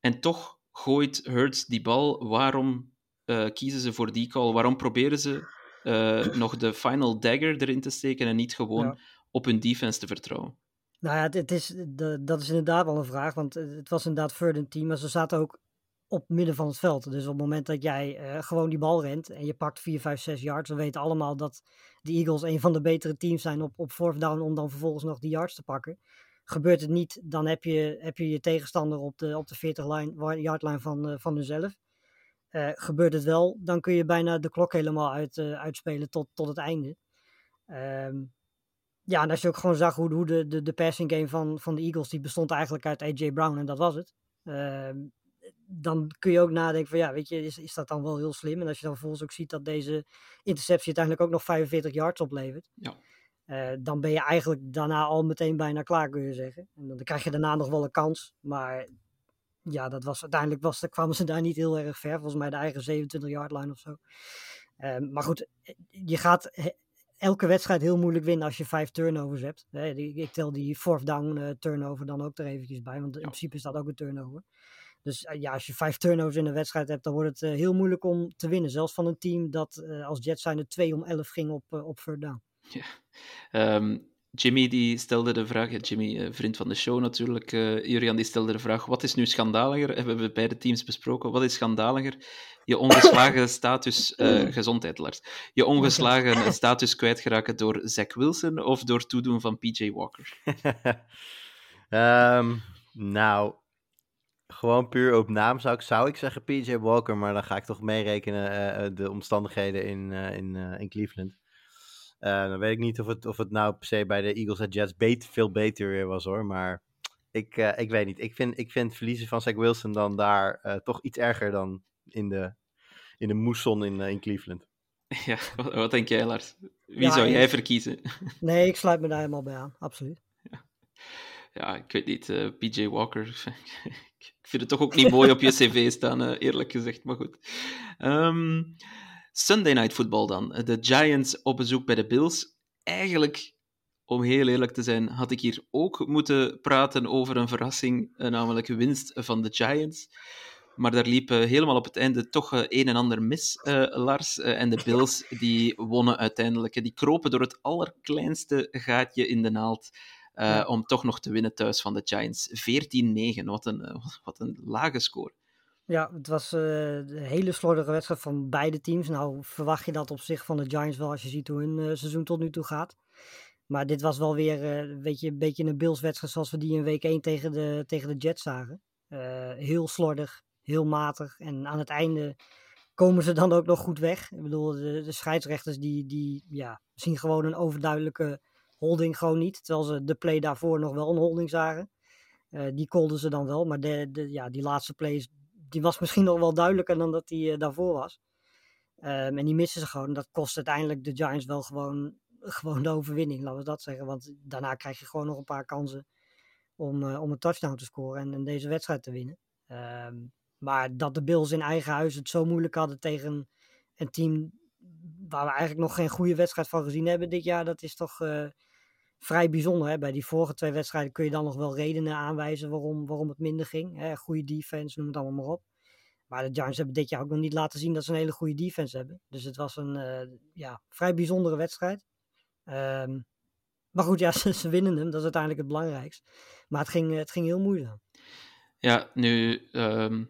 En toch gooit Hurts die bal. Waarom eh, kiezen ze voor die call? Waarom proberen ze eh, nog de final dagger erin te steken en niet gewoon Ja. op hun defense te vertrouwen? Nou ja, het, is, de, dat is inderdaad wel een vraag. Want het was inderdaad third team, maar ze zaten ook op midden van het veld. Dus op het moment dat jij eh, gewoon die bal rent en je pakt 4, 5, 6 yards, we weten allemaal dat de Eagles een van de betere teams zijn op, op fourth down om dan vervolgens nog die yards te pakken. Gebeurt het niet, dan heb je heb je, je tegenstander op de, op de 40 line, wa- yard line van, eh, van hunzelf. Eh, gebeurt het wel, dan kun je bijna de klok helemaal uit, eh, uitspelen tot, tot het einde. Ehm, ja, en als je ook gewoon zag hoe, hoe de, de, de passing game van, van de Eagles, die bestond eigenlijk uit AJ Brown en dat was het. Ehm, dan kun je ook nadenken van ja, weet je, is, is dat dan wel heel slim? En als je dan vervolgens ook ziet dat deze interceptie uiteindelijk ook nog 45 yards oplevert. Ja. Eh, dan ben je eigenlijk daarna al meteen bijna klaar, kun je zeggen. En dan krijg je daarna nog wel een kans. Maar ja, dat was, uiteindelijk was, kwamen ze daar niet heel erg ver. Volgens mij de eigen 27 yard line of zo. Ehm, maar goed, je gaat he- elke wedstrijd heel moeilijk winnen als je vijf turnovers hebt. Ik tel die fourth down eh, turnover dan ook er eventjes bij, want in Ja. principe is dat ook een turnover. Dus eh, ja, als je vijf turnovers in een wedstrijd hebt, dan wordt het eh, heel moeilijk om te winnen. Zelfs van een team dat eh, als Jets zijn er 2 om 11 ging op, eh, op third down. Ehm, Jimmy die stelde de vraag, Jimmy, eh, vriend van de show natuurlijk, eh Jurian die stelde de vraag, wat is nu schandaliger? Hebben we beide teams besproken. Wat is schandaliger? Je ongeslagen status, eh, gezondheid Lars, je ongeslagen status kwijtgeraken door Zach Wilson of door toedoen van PJ Walker? Ehm, nou, gewoon puur op naam zou ik, zou ik zeggen PJ Walker, maar dan ga ik toch meerekenen eh, eh, de omstandigheden in, eh, in, eh, in Cleveland. Eh, dan weet ik niet of het, of het nou per se bij de Eagles en Jets bet- veel beter weer was hoor, maar ik, eh, ik weet niet. Ik vind, ik vind het verliezen van Zach Wilson dan daar eh, toch iets erger dan in de, in de moesson in, in Cleveland. Ja, wat, wat denk jij Lars? Wie Ja, zou ik- jij verkiezen? Nee, ik sluit me daar helemaal bij aan, absoluut. Ja, ik weet niet, eh, PJ Walker. ik vind het toch ook niet mooi op je cv staan, eh, eerlijk gezegd, maar goed. Ehm, Sunday Night Football dan. De Giants op bezoek bij de Bills. Eigenlijk, om heel eerlijk te zijn, had ik hier ook moeten praten over een verrassing, eh, namelijk winst van de Giants. Maar daar liep eh, helemaal op het einde toch eh, een en ander mis, eh, Lars. Eh, en de Bills die wonnen uiteindelijk. Die kropen door het allerkleinste gaatje in de naald. eh, Ja. Om toch nog te winnen thuis van de Giants. 14-9, wat een, eh, wat een lage score. Ja, het was eh, een hele slordige wedstrijd van beide teams. Nou verwacht je dat op zich van de Giants wel als je ziet hoe hun eh, seizoen tot nu toe gaat. Maar dit was wel weer eh, weet je, een beetje een Bills-wedstrijd zoals we die in week 1 tegen de, tegen de Jets zagen. Heel slordig, heel matig. En aan het einde komen ze dan ook nog goed weg. Ik bedoel, de, de scheidsrechters die, die ja, zien gewoon een overduidelijke holding gewoon niet. Terwijl ze de play daarvoor nog wel een holding zagen. Die callden ze dan wel. Maar de, de, ja, die laatste play die was misschien nog wel duidelijker dan dat die eh, daarvoor was. Ehm, en die missen ze gewoon. Dat kost uiteindelijk de Giants wel gewoon, gewoon de overwinning, laten we dat zeggen. Want daarna krijg je gewoon nog een paar kansen om, eh, om een touchdown te scoren en, en deze wedstrijd te winnen. Ehm, maar dat de Bills in eigen huis het zo moeilijk hadden tegen een team waar we eigenlijk nog geen goede wedstrijd van gezien hebben dit jaar, dat is toch eh, vrij bijzonder. Hè? Bij die vorige twee wedstrijden kun je dan nog wel redenen aanwijzen waarom, waarom het minder ging. Hè? Goede defense, noem het allemaal maar op. Maar de Giants hebben dit jaar ook nog niet laten zien dat ze een hele goede defense hebben. Dus het was een eh, ja, vrij bijzondere wedstrijd. Ehm, maar goed, ja, ze, winnen hem. Dat is uiteindelijk het belangrijkste. Maar het ging, het ging heel moeizaam. Ja, nu, ehm,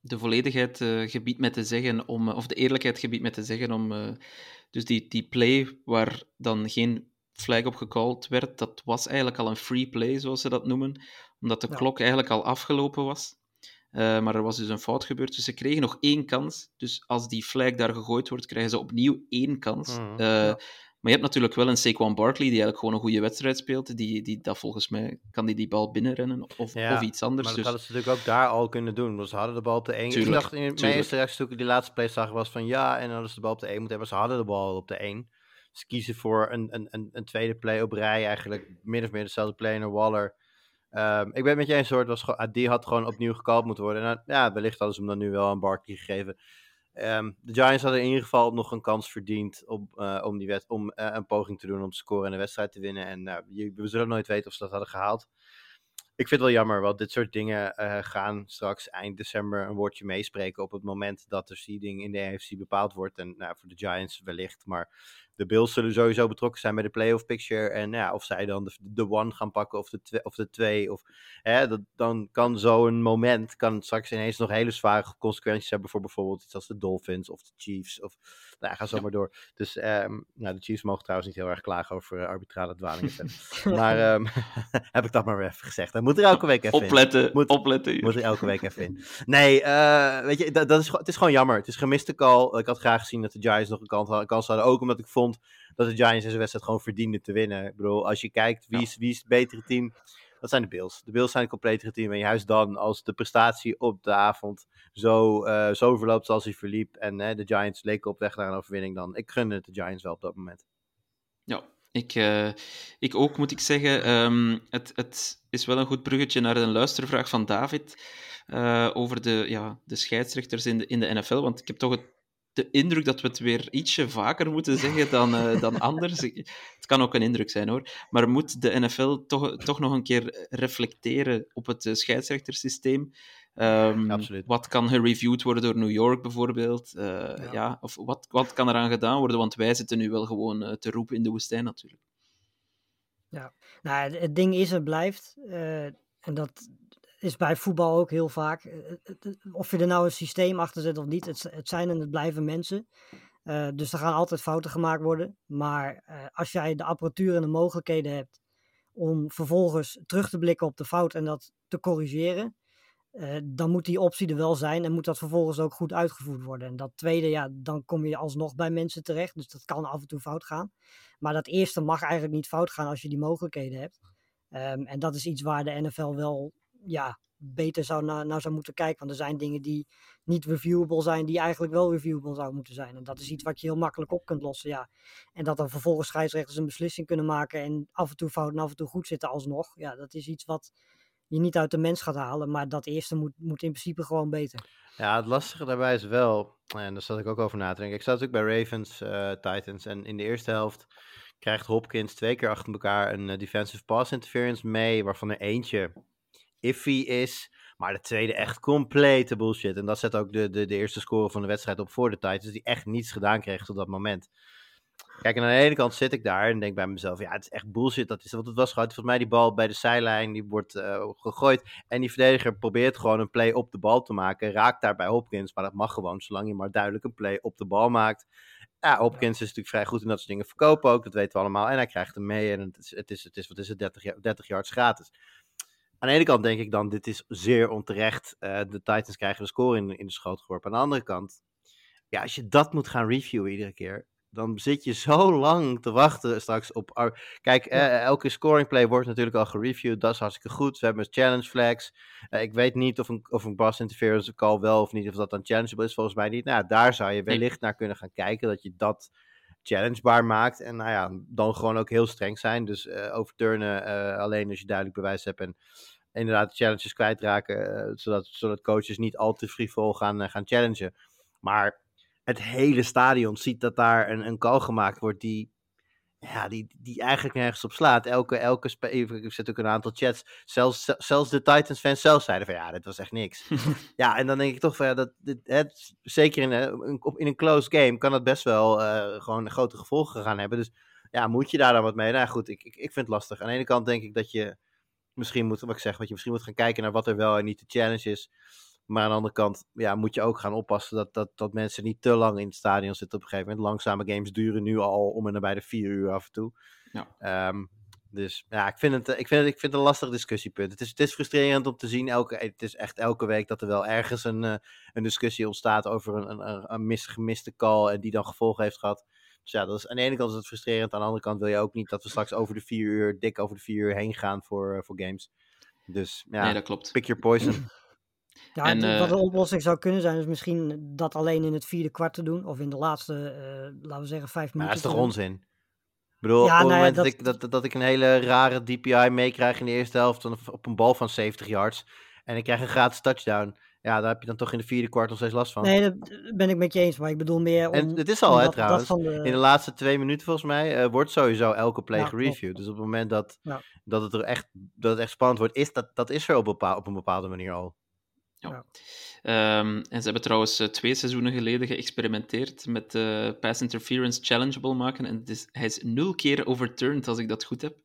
de volledigheid eh, gebiedt met te zeggen om, of de eerlijkheid gebiedt met te zeggen om, eh, dus die, die play waar dan geen flag op gecalled werd, dat was eigenlijk al een free play, zoals ze dat noemen, omdat de Ja. klok eigenlijk al afgelopen was. Eh, maar er was dus een fout gebeurd, dus ze kregen nog één kans. Dus als die flag daar gegooid wordt, krijgen ze opnieuw één kans. Mhm. Eh, Maar je hebt natuurlijk wel een Saquon Barkley, die eigenlijk gewoon een goede wedstrijd speelt. Die, die dat volgens mij, kan die die bal binnenrennen of, Ja, of iets anders. Maar dat Dus hadden ze natuurlijk ook daar al kunnen doen. Want ze hadden de bal op de 1. Ik dacht in mijn eerste reactie toen ik die laatste play zag was van ja. En dan hadden ze de bal op de 1 moeten hebben. Ze hadden de bal op de 1. Ze kiezen voor een, een, een, tweede play op rij eigenlijk. Min of meer dezelfde play naar Waller. Ehm, ik ben met je eens hoor. Het was gewoon, die had gewoon opnieuw gekald moeten worden. En dan- ja, wellicht hadden ze hem dan nu wel aan Barkley gegeven. Ehm, de Giants hadden in ieder geval nog een kans verdiend om, eh, om, die wed- om eh, een poging te doen om te scoren en de wedstrijd te winnen. En nou, we zullen nooit weten of ze dat hadden gehaald. Ik vind het wel jammer, want dit soort dingen eh, gaan straks eind december een woordje meespreken op het moment dat de seeding in de AFC bepaald wordt. En nou, voor de Giants wellicht, maar de Bills zullen sowieso betrokken zijn bij de playoff picture. En nou ja, of zij dan de, de one gaan pakken of de, twe- of de twee. Of, hè, dat, dan kan zo'n moment kan straks ineens nog hele zware consequenties hebben voor bijvoorbeeld iets als de Dolphins of de Chiefs. Of, nou, ja, ga zo Ja. maar door. Dus ehm, nou, de Chiefs mogen trouwens niet heel erg klagen over eh, arbitrale dwalingen. maar ehm, heb ik dat maar weer even gezegd. Dat moet er elke week even in. opletten, Moet- opletten. Moet er elke week even in. Nee, eh, weet je, dat, dat is, het is gewoon jammer. Het is gemiste call. Ik had graag gezien dat de Giants nog een kans hadden, kans hadden. Ook omdat ik vond dat de Giants deze wedstrijd gewoon verdienden te winnen. Ik bedoel, als je kijkt wie, is, wie is het betere team, dat zijn de Bills. De Bills zijn het completere team. En juist dan, als de prestatie op de avond zo, eh, zo verloopt zoals hij verliep. En de Giants leken op weg naar een overwinning dan. Ik gun het de Giants wel op dat moment. Ja, ik, eh, ik ook moet ik zeggen. Ehm, het, het is wel een goed bruggetje naar een luistervraag van David eh, over de, ja, de scheidsrechters in de, in de NFL. Want ik heb toch het, de indruk dat we het weer ietsje vaker moeten zeggen dan, eh, dan anders. Het kan ook een indruk zijn hoor. Maar moet de NFL toch, toch nog een keer reflecteren op het eh, scheidsrechtersysteem? Ehm, Absoluut. Wat kan gereviewd worden door New York bijvoorbeeld? Eh, ja. of wat, wat kan eraan gedaan worden? Want wij zitten nu wel gewoon te roepen in de woestijn natuurlijk. Nou, het- het ding is en blijft, eh, en dat is bij voetbal ook heel vaak, eh, het- het- of je er nou een systeem achter zet of niet, het, zijn en het blijven mensen. Eh, dus er gaan altijd fouten gemaakt worden. Maar eh, als jij de apparatuur en de mogelijkheden hebt om vervolgens terug te blikken op de fout en dat te corrigeren, eh, dan moet die optie er wel zijn en moet dat vervolgens ook goed uitgevoerd worden. En dat tweede, ja, dan kom je alsnog bij mensen terecht. Dus dat kan af en toe fout gaan. Maar dat eerste mag eigenlijk niet fout gaan als je die mogelijkheden hebt. Ehm, en dat is iets waar de NFL wel ja, beter zou naar zou moeten kijken. Want er zijn dingen die niet reviewable zijn, die eigenlijk wel reviewable zouden moeten zijn. En dat is iets wat je heel makkelijk op kunt lossen. Ja. En dat dan vervolgens scheidsrechters een beslissing kunnen maken en af en toe fout en af en toe goed zitten alsnog. Ja, dat is iets wat je niet uit de mens gaat halen. Maar dat eerste moet, moet in principe gewoon beter. Ja, het lastige daarbij is wel, en daar zat ik ook over na te denken. Ik zat natuurlijk bij Ravens, eh, Titans. En in de eerste helft krijgt Hopkins twee keer achter elkaar een eh, defensive pass interference mee. Waarvan er eentje iffy is. Maar de tweede echt complete bullshit. En dat zet ook de, de, de eerste score van de wedstrijd op voor de Titans. Die echt niets gedaan kregen tot dat moment. Kijk, en aan de ene kant zit ik daar en denk bij mezelf, ja, het is echt bullshit. Dat is, want het was gewoon, volgens mij die bal bij de zijlijn, die wordt eh, gegooid. En die verdediger probeert gewoon een play op de bal te maken. Raakt daarbij Hopkins, maar dat mag gewoon, zolang je maar duidelijk een play op de bal maakt. Ja, Hopkins is natuurlijk vrij goed in dat soort dingen verkopen ook, dat weten we allemaal. En hij krijgt hem mee en het is, het is, het is wat is het, 30, ja- 30 yards gratis. Aan de ene kant denk ik dan, dit is zeer onterecht. Eh, de Titans krijgen de score in, in de schoot geworpen. Aan de andere kant, ja, als je dat moet gaan reviewen iedere keer, dan zit je zo lang te wachten straks op. Kijk, eh, elke scoring play wordt natuurlijk al gereviewd. Dat is hartstikke goed. We hebben challenge flags. Eh, ik weet niet of een, of een pass interference call wel of niet, of dat dan challengeable is. Volgens mij niet. Nou, daar zou je wellicht naar kunnen gaan kijken, dat je dat challengebaar maakt. En nou ja, dan gewoon ook heel streng zijn. Dus eh overturnen eh, alleen als je duidelijk bewijs hebt. En inderdaad challenges kwijtraken, eh, zodat, zodat coaches niet al te frivol gaan, gaan challengen. Maar het hele stadion ziet dat daar een, een call gemaakt wordt die, ja, die, die eigenlijk nergens op slaat. Elke, elke ik zet ook een aantal chats. Zelfs, zelfs de Titans fans zelf zeiden van ja, dit was echt niks. ja, en dan denk ik toch van ja, dat, dit, het, zeker in een, in een close game kan het best wel eh, gewoon grote gevolgen gaan hebben. Dus ja, moet je daar dan wat mee? Nou goed, ik, ik, ik vind het lastig. Aan de ene kant denk ik dat je misschien moet, wat ik zeg, wat je misschien moet gaan kijken naar wat er wel en niet de challenge is. Maar aan de andere kant ja, moet je ook gaan oppassen dat, dat, dat mensen niet te lang in het stadion zitten op een gegeven moment. Langzame games duren nu al om en nabij de vier uur af en toe. Ja. Ehm, dus ja, ik vind, het, ik, vind het, ik vind het een lastig discussiepunt. Het is, het is frustrerend om te zien. Elke, het is echt elke week dat er wel ergens een, eh, een discussie ontstaat over een, een, een mis, gemiste call en die dan gevolgen heeft gehad. Dus ja, dat is, aan de ene kant is het frustrerend. Aan de andere kant wil je ook niet dat we straks over de vier uur, dik over de vier uur heen gaan voor, eh, voor games. Dus ja, Nee, dat klopt. pick your poison. Ja, En, eh, wat een oplossing zou kunnen zijn, is misschien dat alleen in het vierde kwart te doen. Of in de laatste, eh, laten we zeggen, vijf Maar minuten. dat is toch onzin? Ik bedoel, Ja, op het nou ja, moment dat, dat- ik, dat, dat, ik een hele rare DPI meekrijg in de eerste helft op een bal van 70 yards en ik krijg een gratis touchdown, ja, daar heb je dan toch in de vierde kwart nog steeds last van. Nee, dat ben ik met je eens. Maar ik bedoel meer om... en het is al, hè, trouwens. de- In de laatste twee minuten volgens mij eh, wordt sowieso elke play Ja, gereviewd. Dus op het moment dat, Ja. dat, het er echt, dat het echt spannend wordt, is dat, dat is er op, bepaal, op een bepaalde manier al. Ehm, en ze hebben trouwens eh, twee seizoenen geleden geëxperimenteerd met eh, pass interference challengeable maken. En is, hij is nul keer overturned, als ik dat goed heb.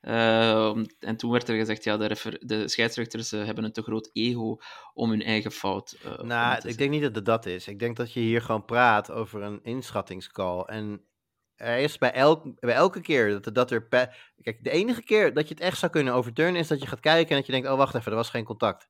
Ehm, en toen werd er gezegd, ja, de, de scheidsrechters eh, hebben een te groot ego om hun eigen fout om Nou, ik denk niet dat het dat is. Ik denk dat je hier gewoon praat over een inschattingscall. En er is bij, elk, bij elke keer dat, er- dat er... Kijk, de enige keer dat je het echt zou kunnen overturnen... is dat je gaat kijken en dat je denkt... oh, wacht even, er was geen contact.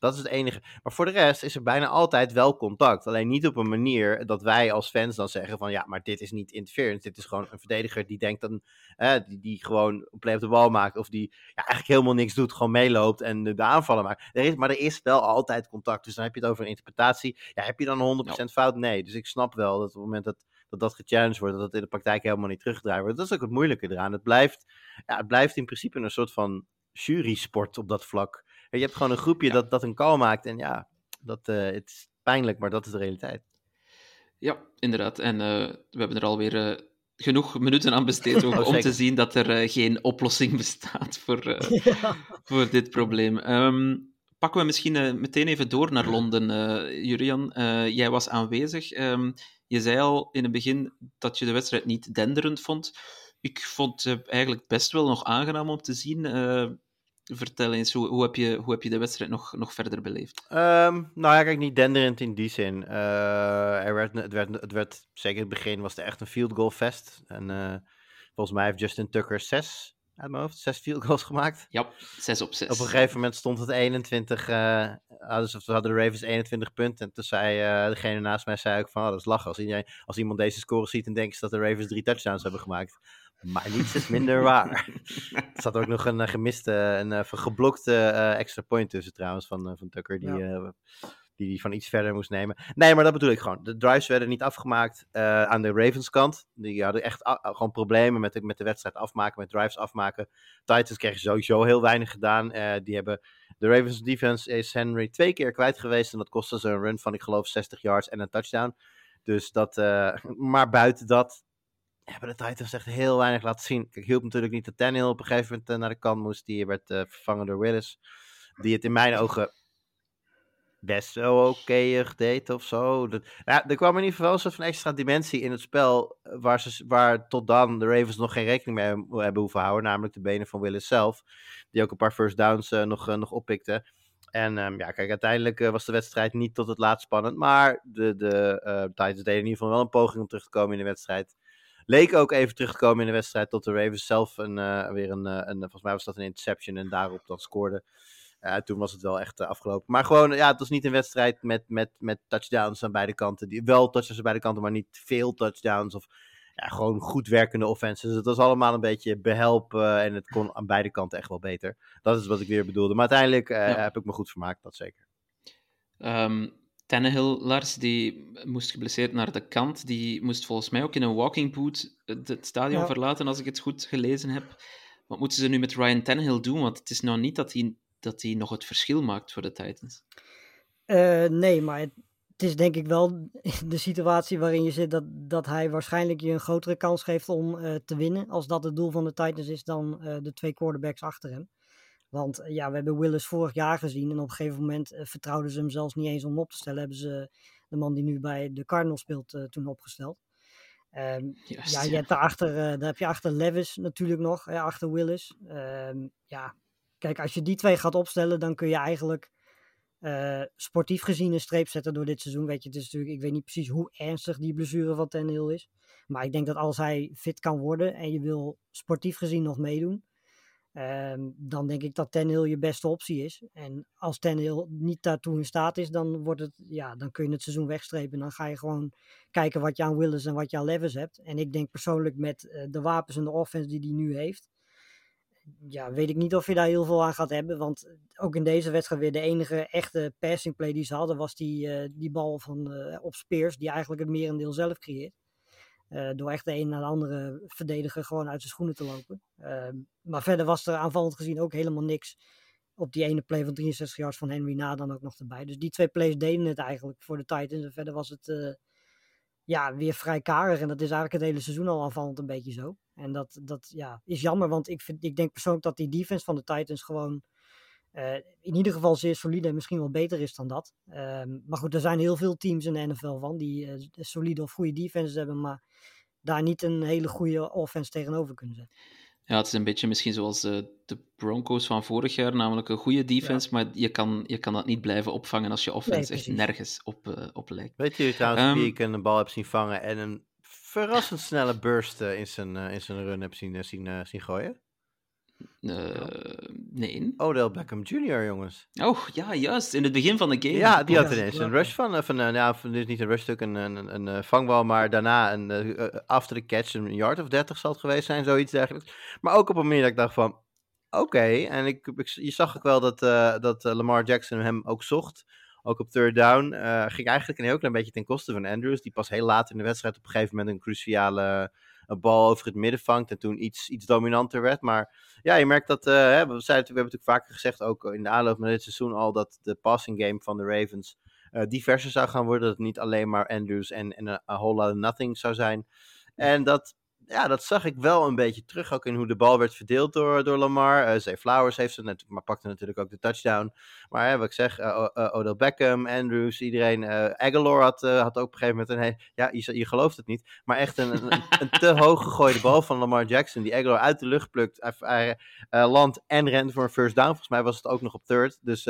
Dat is het enige. Maar voor de rest is er bijna altijd wel contact. Alleen niet op een manier dat wij als fans dan zeggen van... ja, maar dit is niet interference. Dit is gewoon een verdediger die denkt dan... eh, die, die gewoon een play op de bal maakt... of die ja, eigenlijk helemaal niks doet, gewoon meeloopt en de, de aanvallen maakt. Er is, maar er is wel altijd contact. Dus dan heb je het over een interpretatie. Ja, heb je dan 100% fout? Nee. Dus ik snap wel dat op het moment dat dat, dat gechallenged wordt, dat dat in de praktijk helemaal niet teruggedraaid wordt. Dat is ook het moeilijke eraan. Het blijft, ja, het blijft in principe een soort van jury-sport op dat vlak. Je hebt gewoon een groepje dat, dat een call maakt. En ja, dat, eh, het is pijnlijk, maar dat is de realiteit. Ja, inderdaad. En eh, we hebben er alweer eh, genoeg minuten aan besteed ook, Oh, om te zien dat er geen oplossing bestaat voor, Ja. voor dit probleem. Ehm, pakken we misschien meteen even door naar Londen, Jurian. Jij was aanwezig. Ehm, je zei al in het begin dat je de wedstrijd niet denderend vond. Ik vond het eigenlijk best wel nog aangenaam om te zien. Vertel eens, hoe, hoe, heb je, hoe heb je de wedstrijd nog, nog verder beleefd? Ehm, nou ja, kijk, niet denderend in die zin. Eh, er werd, het, werd, het werd, zeker in het begin was het echt een field goal fest. En eh, volgens mij heeft Justin Tucker zes, uit mijn hoofd, zes field goals gemaakt. Ja, 6 op 6. Op een gegeven moment stond het 21, eh hadden, ze, of hadden de Ravens 21 punten. En toen zei eh, degene naast mij zei ook van, oh, dat is lachen. Als, iedereen, als iemand deze score ziet, dan denkt ze dat de Ravens drie touchdowns hebben gemaakt. Maar niets is minder waar. Er zat ook nog een eh, gemiste, een eh, geblokte eh, extra point tussen trouwens van, van Tucker, die, Ja. die die van iets verder moest nemen. Nee, maar dat bedoel ik gewoon. De drives werden niet afgemaakt aan de Ravens kant. Die hadden echt gewoon problemen met de, met de wedstrijd afmaken, met drives afmaken. Titans kregen sowieso heel weinig gedaan. Die hebben, de Ravens defense is Henry twee keer kwijt geweest. En dat kostte ze een run van, ik geloof, 60 yards en een touchdown. Dus dat, maar buiten dat hebben de Titans echt heel weinig laten zien. Ik hielp natuurlijk niet dat Tannehill op een gegeven moment eh, naar de kant moest. Die werd eh, vervangen door Willis. Die het in mijn ogen best wel oké deed of zo. Dat, ja, er kwam in ieder geval wel een soort van extra dimensie in het spel. eh, Waar, ze, waar tot dan de Ravens nog geen rekening mee hebben- hoeven houden. Namelijk de benen van Willis zelf. Die ook een paar first downs nog, nog oppikte. En ehm, ja, kijk, uiteindelijk was de wedstrijd niet tot het laatst spannend. Maar de, de Titans deden in ieder geval wel een poging om terug te komen in de wedstrijd. Leek ook even terug te komen in de wedstrijd tot de Ravens zelf een, eh, weer een, eh, een, volgens mij was dat een interception en daarop dan scoorde. Toen was het wel echt eh, afgelopen. Maar gewoon, ja, het was niet een wedstrijd met, met, met touchdowns aan beide kanten. Die, wel touchdowns aan beide kanten, maar niet veel touchdowns. Of ja, gewoon goed werkende offenses. Dus het was allemaal een beetje behelp eh, en het kon aan beide kanten echt wel beter. Dat is wat ik weer bedoelde. Maar uiteindelijk Ja. heb ik me goed vermaakt, dat zeker. Ehm Tannehill, Lars, die moest geblesseerd naar de kant. Die moest volgens mij ook in een walking boot het stadion Ja. verlaten, als ik het goed gelezen heb. Wat moeten ze nu met Ryan Tannehill doen? Want het is nou niet dat hij, dat hij nog het verschil maakt voor de Titans. Eh, nee, maar het, het is denk ik wel de situatie waarin je zit dat, dat hij waarschijnlijk je een grotere kans geeft om eh, te winnen. Als dat het doel van de Titans is dan eh, de twee quarterbacks achter hem. Want eh, ja, we hebben Willis vorig jaar gezien en op een gegeven moment eh, vertrouwden ze hem zelfs niet eens om op te stellen. Hebben ze de man die nu bij de Cardinals speelt eh, toen opgesteld. Ehm, ja, je hebt daarachter, daar heb je achter Levis natuurlijk nog, hè, achter Willis. Ehm, ja, kijk, als je die twee gaat opstellen, dan kun je eigenlijk sportief gezien een streep zetten door dit seizoen. Weet je, het is natuurlijk, ik weet niet precies hoe ernstig die blessure van Tannehill is. Maar ik denk dat als hij fit kan worden en je wil sportief gezien nog meedoen, ehm, dan denk ik dat Tannehill je beste optie is. En als Tannehill niet daartoe in staat is, dan, wordt het, ja, dan kun je het seizoen wegstrepen. Dan ga je gewoon kijken wat je aan Willis en wat je aan Levis hebt. En ik denk persoonlijk met eh, de wapens en de offense die hij nu heeft, ja, weet ik niet of je daar heel veel aan gaat hebben. Want ook in deze wedstrijd weer de enige echte passing play die ze hadden, was die, eh, die bal van, eh, op Spears, die eigenlijk het merendeel zelf creëert. Eh, door echt de een naar de andere verdediger gewoon uit zijn schoenen te lopen. Ehm, maar verder was er aanvallend gezien ook helemaal niks. Op die ene play van 63 yards van Henry na dan ook nog erbij. Dus die twee plays deden het eigenlijk voor de Titans. En verder was het ja, weer vrij karig. En dat is eigenlijk het hele seizoen al aanvallend een beetje zo. En dat, dat ja, is jammer, want ik, vind, ik denk persoonlijk dat die defense van de Titans gewoon uh, in ieder geval zeer solide en misschien wel beter is dan dat. Ehm, maar goed, er zijn heel veel teams in de NFL van die uh, solide of goede defenses hebben, maar daar niet een hele goede offense tegenover kunnen zetten. Ja, het is een beetje misschien zoals de, de Broncos van vorig jaar, namelijk een goede defense, ja. maar je kan, je kan dat niet blijven opvangen als je offense nee, echt nergens op, uh, op lijkt. Weet je trouwens um, wie ik een bal heb zien vangen en een verrassend snelle burst uh, in, zijn, uh, in zijn run heb zien, zien, zien gooien? Nee. Odell Beckham Jr., jongens. Oh, ja, juist. In het begin van de game. Ja, die had ineens een rush van, van uh, ja, van, dus niet een rush stuk, een, een, een, een vangbal, maar daarna een uh, after the catch, een yard of 30 zal het geweest zijn, zoiets dergelijks. Maar ook op een manier dat ik dacht van, oké, okay. en ik, ik, je zag ook wel dat, uh, dat Lamar Jackson hem ook zocht. Ook op third down. ging eigenlijk een heel klein beetje ten koste van Andrews, die pas heel laat in de wedstrijd op een gegeven moment een cruciale een bal over het midden vangt en toen iets, iets dominanter werd. Maar ja, je merkt dat, hè, we, zeiden, we hebben natuurlijk vaker gezegd, ook in de aanloop naar dit seizoen al, dat de passing game van de Ravens uh, diverser zou gaan worden. Dat het niet alleen maar Andrews en, en a, a whole lot of nothing zou zijn. En dat, ja, dat zag ik wel een beetje terug, ook in hoe de bal werd verdeeld door, door Lamar. Uh, Zay Flowers heeft het net, maar pakte natuurlijk ook de touchdown. Maar wat ik zeg, uh, uh, Odell Beckham, Andrews, iedereen. Aguilar had, had ook op een gegeven moment een, ja, je, je gelooft het niet, maar echt een, een, te hoog gegooide bal van Lamar Jackson, die Aguilar uit de lucht plukt, hij, landt en rent voor een first down. Volgens mij was het ook nog op third, dus...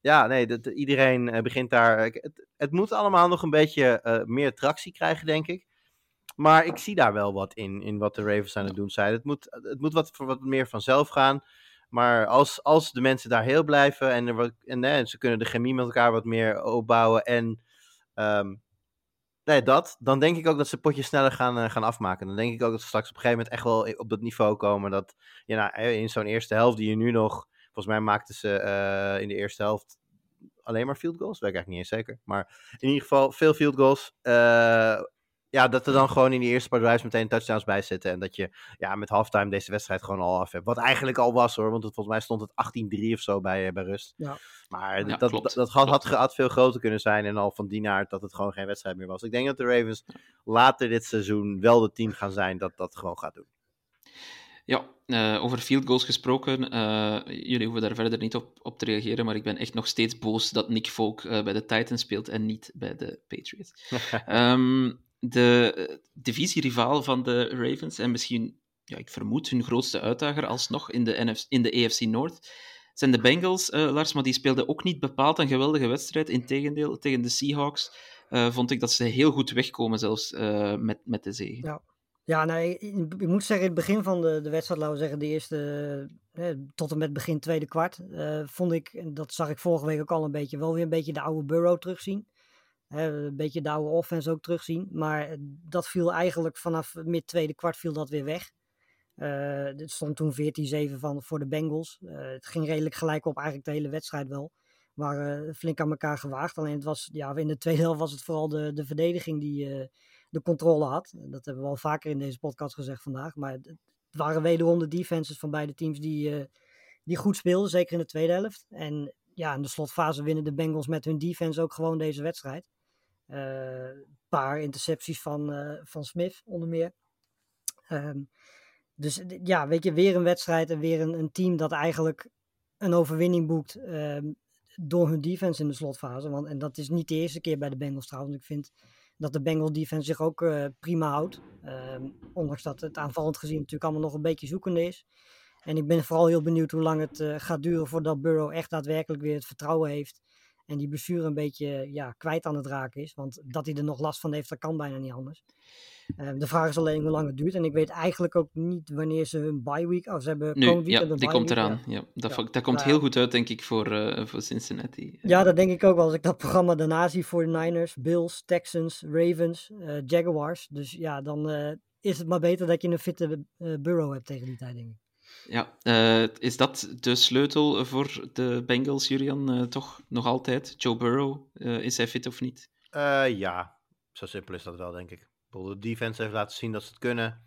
ja, nee, dat, iedereen begint daar. Het, het, moet allemaal nog een beetje meer tractie krijgen, denk ik. Maar ik zie daar wel wat in, in wat de Ravens aan het doen zijn. Het moet, het moet wat, wat meer vanzelf gaan. Maar als, als de mensen daar heel blijven en, en nee, ze kunnen de chemie met elkaar wat meer opbouwen en um, nee, dat, dan denk ik ook dat ze potjes sneller gaan, uh, gaan afmaken. Dan denk ik ook dat ze straks op een gegeven moment echt wel op dat niveau komen. Dat ja, nou, in zo'n eerste helft die je nu nog, volgens mij maakten ze in de eerste helft alleen maar field goals. Weet ik eigenlijk niet eens zeker. Maar in ieder geval veel field goals. Uh, ja, dat er dan gewoon in die eerste paar drives meteen touchdowns bij zitten. En dat je ja, met halftime deze wedstrijd gewoon al af hebt. Wat eigenlijk al was hoor, want het, volgens mij stond het 18-3 of zo bij, bij rust. Ja. Maar Ja, dat, klopt. dat, dat had, had, had veel groter kunnen zijn. En al van die naart dat het gewoon geen wedstrijd meer was. Ik denk dat de Ravens later dit seizoen wel de team gaan zijn dat dat gewoon gaat doen. Ja, eh, over field goals gesproken. eh, jullie hoeven daar verder niet op, op te reageren, maar ik ben echt nog steeds boos dat Nick Folk eh, bij de Titans speelt en niet bij de Patriots. Ehm, de eh, divisierivaal van de Ravens en misschien, ja, ik vermoed, hun grootste uitdager alsnog in de, in de AFC North zijn de Bengals, eh, Lars, maar die speelden ook niet bepaald een geweldige wedstrijd. Integendeel, tegen de Seahawks eh, vond ik dat ze heel goed wegkomen zelfs met, met de zege. Ja. Ja, nou, ik, moet zeggen, in het begin van de, de wedstrijd, laten we zeggen, de eerste, tot en met begin tweede kwart, vond ik, en dat zag ik vorige week ook al een beetje, wel weer een beetje de oude Burrow terugzien. Een beetje de oude offense ook terugzien. Maar eh, dat viel eigenlijk vanaf mid tweede kwart viel dat weer weg. Eh, het stond toen 14-7 van, voor de Bengals. Eh, het ging redelijk gelijk op eigenlijk de hele wedstrijd wel. Maar eh, flink aan elkaar gewaagd. Alleen het was, ja, in de tweede helft was het vooral de, de verdediging die de controle had. Dat hebben we al vaker in deze podcast gezegd vandaag. Maar het, waren wederom de defenses van beide teams die, die goed speelden. Zeker in de tweede helft. En ja, in de slotfase winnen de Bengals met hun defense ook gewoon deze wedstrijd. Eh, Een paar intercepties van, eh, van Smith onder meer. Ehm, dus ja, weet je, weer een wedstrijd en weer een, een team dat eigenlijk een overwinning boekt ehm, door hun defense in de slotfase. Want, en dat is niet de eerste keer bij de Bengals trouwens. Ik vind dat de Bengals defense zich ook eh, prima houdt. Ehm, ondanks dat het aanvallend gezien natuurlijk allemaal nog een beetje zoekende is. En ik ben vooral heel benieuwd hoe lang het eh, gaat duren voordat Burrow echt daadwerkelijk weer het vertrouwen heeft. En die blessure een beetje ja, kwijt aan het raken is. Want dat hij er nog last van heeft, dat kan bijna niet anders. Ehm, de vraag is alleen hoe lang het duurt. En ik weet eigenlijk ook niet wanneer ze hun bye week... Oh, ze hebben Nu, ja, die komt ja. eraan. Ja. Dat, Ja. vond- dat komt Nou heel goed uit, denk ik, voor, eh, voor Cincinnati. Ja, dat denk ik ook wel. Als ik dat programma daarna zie voor de Niners, Bills, Texans, Ravens, eh, Jaguars. Dus ja, dan eh, is het maar beter dat je een fitte eh, Burrow hebt tegen die tijd, denk ik. Ja, eh, is dat de sleutel voor de Bengals, Julian? Eh, toch nog altijd? Joe Burrow, eh, is hij fit of niet? Eh, ja, zo simpel is dat wel, denk ik. Ik bedoel, De defense heeft laten zien dat ze het kunnen.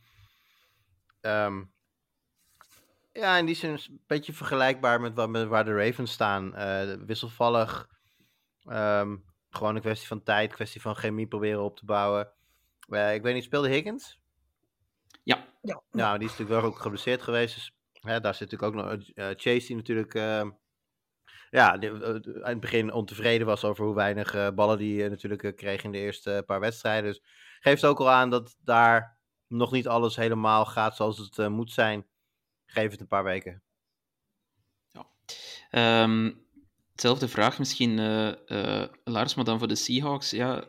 Ehm, ja, in die zin is het een beetje vergelijkbaar met, wat, met waar de Ravens staan. Eh, wisselvallig. Ehm, gewoon een kwestie van tijd, kwestie van chemie proberen op te bouwen. Eh, ik weet niet, speelde Higgins? Ja, Ja, Nou, die is natuurlijk wel ook geblesseerd geweest. Dus hè, daar zit natuurlijk ook nog eh, Chase, die natuurlijk ehm, ja, eh, in het begin ontevreden was over hoe weinig eh, ballen die eh, natuurlijk eh, kreeg in de eerste paar wedstrijden. Dus geeft ook al aan dat daar nog niet alles helemaal gaat zoals het eh, moet zijn. Geef het een paar weken. Ehm, hetzelfde vraag misschien, eh, eh, Lars, maar dan voor de Seahawks. Ja,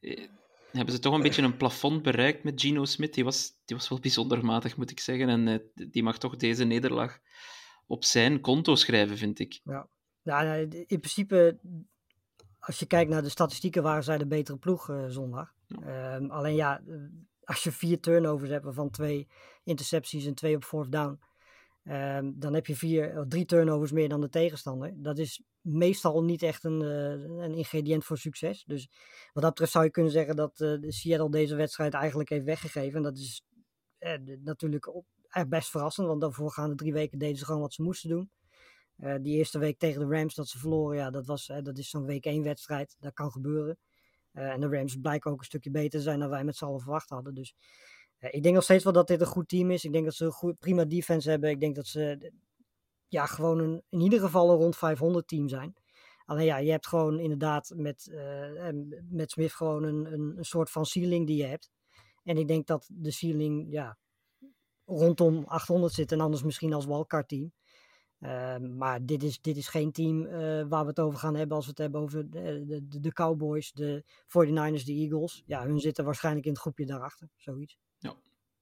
eh, hebben ze toch een beetje een plafond bereikt met Geno Smith? Die was, die was wel bijzonder matig, moet ik zeggen. En eh, die mag toch deze nederlaag op zijn konto schrijven, vind ik. Ja, nee, in principe, als je kijkt naar de statistieken, waren zij de betere ploeg eh, zondag. Ehm, alleen ja, eh, als je vier turnovers hebt, waarvan twee intercepties en twee op fourth down, ehm, dan heb je vier, drie turnovers meer dan de tegenstander. Dat is meestal niet echt een, eh, een ingrediënt voor succes. Dus wat dat betreft zou je kunnen zeggen dat eh, Seattle deze wedstrijd eigenlijk heeft weggegeven. En dat is eh, natuurlijk echt best verrassend, want de voorgaande drie weken deden ze gewoon wat ze moesten doen. Die eerste week tegen de Rams dat ze verloren, ja, dat, was, dat is zo'n week één wedstrijd. Dat kan gebeuren. En de Rams blijken ook een stukje beter te zijn dan wij met z'n allen verwacht hadden. Dus ik denk nog steeds wel dat dit een goed team is. Ik denk dat ze een goed, prima defense hebben. Ik denk dat ze ja, gewoon een, in ieder geval een rond 500 team zijn. Alleen ja, je hebt gewoon inderdaad met, eh, met Smith gewoon een, een, soort van ceiling die je hebt. En ik denk dat de ceiling ja, rondom 800 zit en anders misschien als wildcard team. Ehm, maar dit is, dit is geen team eh, waar we het over gaan hebben als we het hebben over de, de, de- Cowboys, de 49ers, de Eagles. Ja, hun zitten waarschijnlijk in het groepje daarachter, zoiets.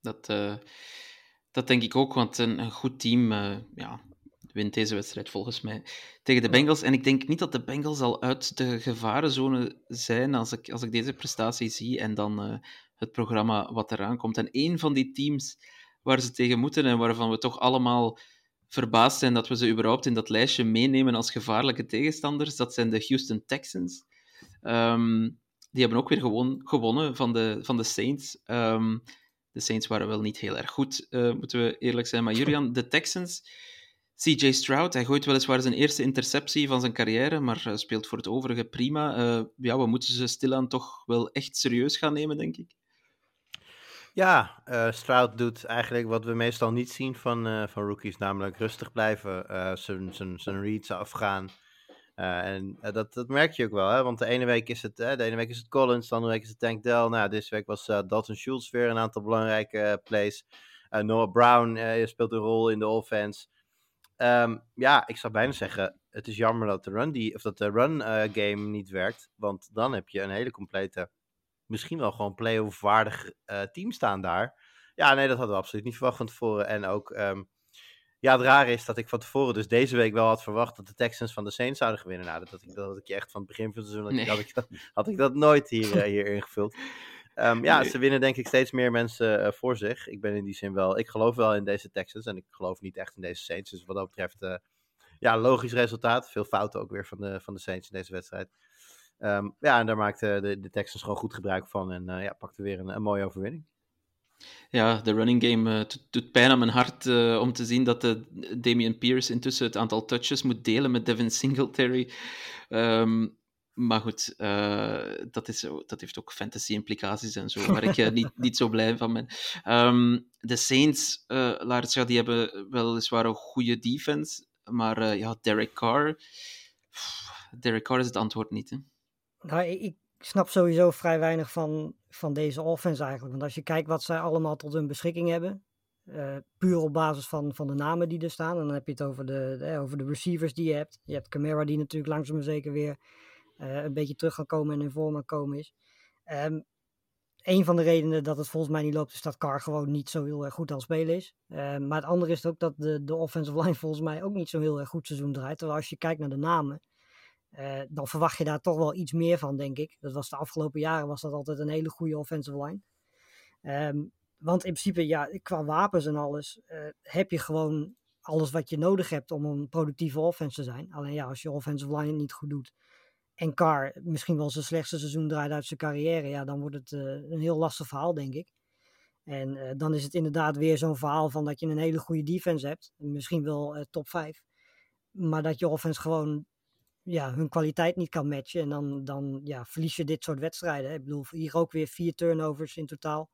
Dat, eh, dat denk ik ook, want een, een goed team ja, wint deze wedstrijd volgens mij tegen de Bengals. En ik denk niet dat de Bengals al uit de gevarenzone zijn als ik, als ik deze prestatie zie en dan eh, het programma wat eraan komt. En één van die teams waar ze tegen moeten en waarvan we toch allemaal verbaasd zijn dat we ze überhaupt in dat lijstje meenemen als gevaarlijke tegenstanders, dat zijn de Houston Texans. Ehm, die hebben ook weer gewoon gewonnen van de, van de Saints. Ehm, de Saints waren wel niet heel erg goed, eh, moeten we eerlijk zijn. Maar Julian, de Texans, CJ Stroud, hij gooit weliswaar zijn eerste interceptie van zijn carrière, maar eh, speelt voor het overige prima. Eh, ja, we moeten ze stilaan toch wel echt serieus gaan nemen, denk ik. Ja, eh Stroud doet eigenlijk wat we meestal niet zien van, van rookies, namelijk rustig blijven, zijn- reads afgaan. En dat, dat merk je ook wel, hè? want de ene week is het, de ene week is het Collins, de andere week is het Tank Dell. Nou, deze week was Dalton Schultz weer een aantal belangrijke plays. Noah Brown speelt een rol in de offense. Ehm, ja, ik zou bijna zeggen, het is jammer dat de run, die, of dat de run eh, game niet werkt, want dan heb je een hele complete misschien wel gewoon play-off waardig eh, team staan daar. Ja, nee, dat hadden we absoluut niet verwacht van tevoren. En ook, ehm, ja, het rare is dat ik van tevoren dus deze week wel had verwacht dat de Texans van de Saints zouden gewinnen. Nou, dat had ik, dat had ik je echt van het begin van het seizoen, Nee. had, ik dat, had ik dat nooit hier, eh, hier ingevuld. Ehm, ja, Nee. ze winnen denk ik steeds meer mensen eh, voor zich. Ik ben in die zin wel, ik geloof wel in deze Texans en ik geloof niet echt in deze Saints. Dus wat dat betreft, eh, ja, logisch resultaat. Veel fouten ook weer van de, van de Saints in deze wedstrijd. Ehm, ja, en daar maakten de, de Texans gewoon goed gebruik van. En eh, ja, pakte weer een, een mooie overwinning. Ja, de running game doet- pijn aan mijn hart om te zien dat de Damian Pierce intussen het aantal touches moet delen met Devin Singletary. Ehm, maar goed, eh, dat, is, dat heeft ook fantasy-implicaties en zo, waar ik eh, niet, niet zo blij van ben. Ehm, de Saints, eh Lars, ja, die hebben weliswaar een goede defense, maar eh, ja, Derek Carr... Derek Carr is het antwoord niet, hè? Nou, ik, snap sowieso vrij weinig van, van deze offense eigenlijk. Want als je kijkt wat zij allemaal tot hun beschikking hebben. Eh, puur op basis van, van de namen die er staan. En dan heb je het over de, de, over de receivers die je hebt. Je hebt Camara die natuurlijk langzaam maar zeker weer eh, een beetje terug gaan komen en in vorm komen is. Ehm een van de redenen dat het volgens mij niet loopt, is dat Carr gewoon niet zo heel erg goed aan het spelen is. Uh, maar het andere is ook dat de, de offensive line volgens mij ook niet zo heel erg goed seizoen draait. Terwijl als je kijkt naar de namen, uh, dan verwacht je daar toch wel iets meer van, denk ik. Dat was de afgelopen jaren was dat altijd een hele goede offensive line. Um, want in principe, ja, qua wapens en alles, uh, heb je gewoon alles wat je nodig hebt om een productieve offense te zijn. Alleen ja, als je offensive line niet goed doet, en Carr misschien wel zijn slechtste seizoen draait uit zijn carrière, ja, dan wordt het uh, een heel lastig verhaal, denk ik. En uh, dan is het inderdaad weer zo'n verhaal van dat je een hele goede defense hebt, misschien wel uh, top 5, maar dat je offense gewoon ja, hun kwaliteit niet kan matchen. En dan, dan ja, verlies je dit soort wedstrijden. Ik bedoel, hier ook weer vier turnovers in totaal.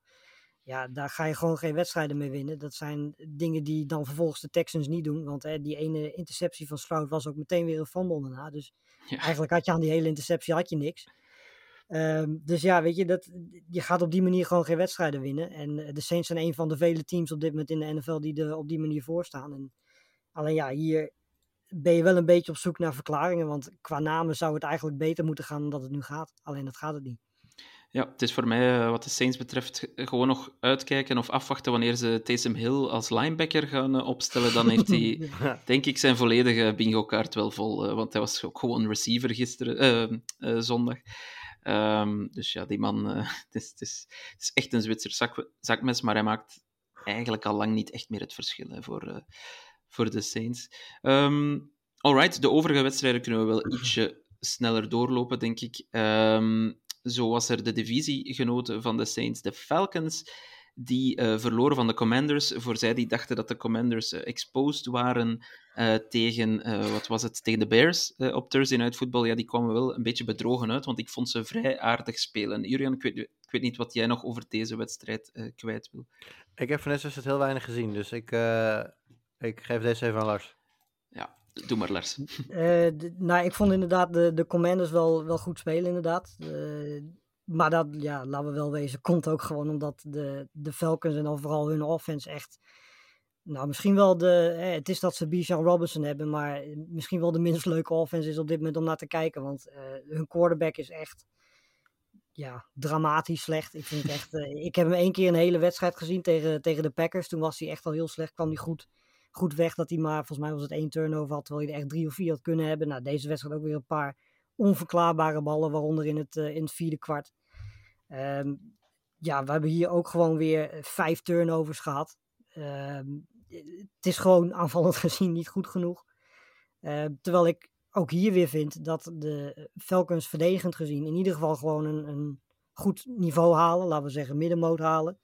Ja, daar ga je gewoon geen wedstrijden mee winnen. Dat zijn dingen die dan vervolgens de Texans niet doen. Want hè, die ene interceptie van Stroud was ook meteen weer een fumble daarna. Dus ja. eigenlijk had je aan die hele interceptie had je niks. Um, dus ja, weet je, dat, je gaat op die manier gewoon geen wedstrijden winnen. En de Saints zijn een van de vele teams op dit moment in de NFL die er op die manier voor staan. En alleen ja, hier ben je wel een beetje op zoek naar verklaringen. Want qua namen zou het eigenlijk beter moeten gaan dan dat het nu gaat. Alleen dat gaat het niet. Ja, het is voor mij, wat de Saints betreft, gewoon nog uitkijken of afwachten wanneer ze Taysom Hill als linebacker gaan opstellen. Dan heeft hij, denk ik, zijn volledige bingo-kaart wel vol. Want hij was ook gewoon receiver gisteren, uh, uh, zondag. Um, dus ja, die man, uh, het, is, het, is, het is echt een Zwitser zak, zakmes, maar hij maakt eigenlijk al lang niet echt meer het verschil hè, voor, voor de Saints. Um, alright, de overige wedstrijden kunnen we wel ietsje sneller doorlopen, denk ik. Um, zo was er de divisiegenoten van de Saints, de Falcons, die uh, verloren van de Commanders. Voor zij die dachten dat de Commanders uh, exposed waren uh, tegen, wat was het, tegen de Bears op Thursday Night Football, ja, die kwamen wel een beetje bedrogen uit, want ik vond ze vrij aardig spelen. Julian, ik weet, ik weet niet wat jij nog over deze wedstrijd kwijt wil. Ik heb van het heel weinig gezien, dus ik, ik geef deze even aan Lars. Ja, Doe maar, Lars. De, nou, ik vond inderdaad de, de Commanders wel, wel goed spelen, inderdaad. Maar dat, ja, laten we wel wezen, komt ook gewoon omdat de, de Falcons en dan vooral hun offense echt... Nou, misschien wel de... Eh, het is dat ze Bijan Robinson hebben, maar misschien wel de minst leuke offense is op dit moment om naar te kijken. Want uh, hun quarterback is echt ja, dramatisch slecht. Ik, vind echt, ik heb hem één keer een hele wedstrijd gezien tegen, tegen de Packers. Toen was hij echt al heel slecht, kwam hij goed goed weg dat hij maar, volgens mij was het één turnover had, terwijl hij er echt drie of vier had kunnen hebben. Nou, deze wedstrijd ook weer een paar onverklaarbare ballen, waaronder in het, uh, in het vierde kwart. Um, ja, we hebben hier ook gewoon weer vijf turnovers gehad. Um, het is gewoon aanvallend gezien niet goed genoeg. Uh, terwijl ik ook hier weer vind dat de Falcons verdedigend gezien in ieder geval gewoon een, een goed niveau halen. Laten we zeggen middenmoot halen.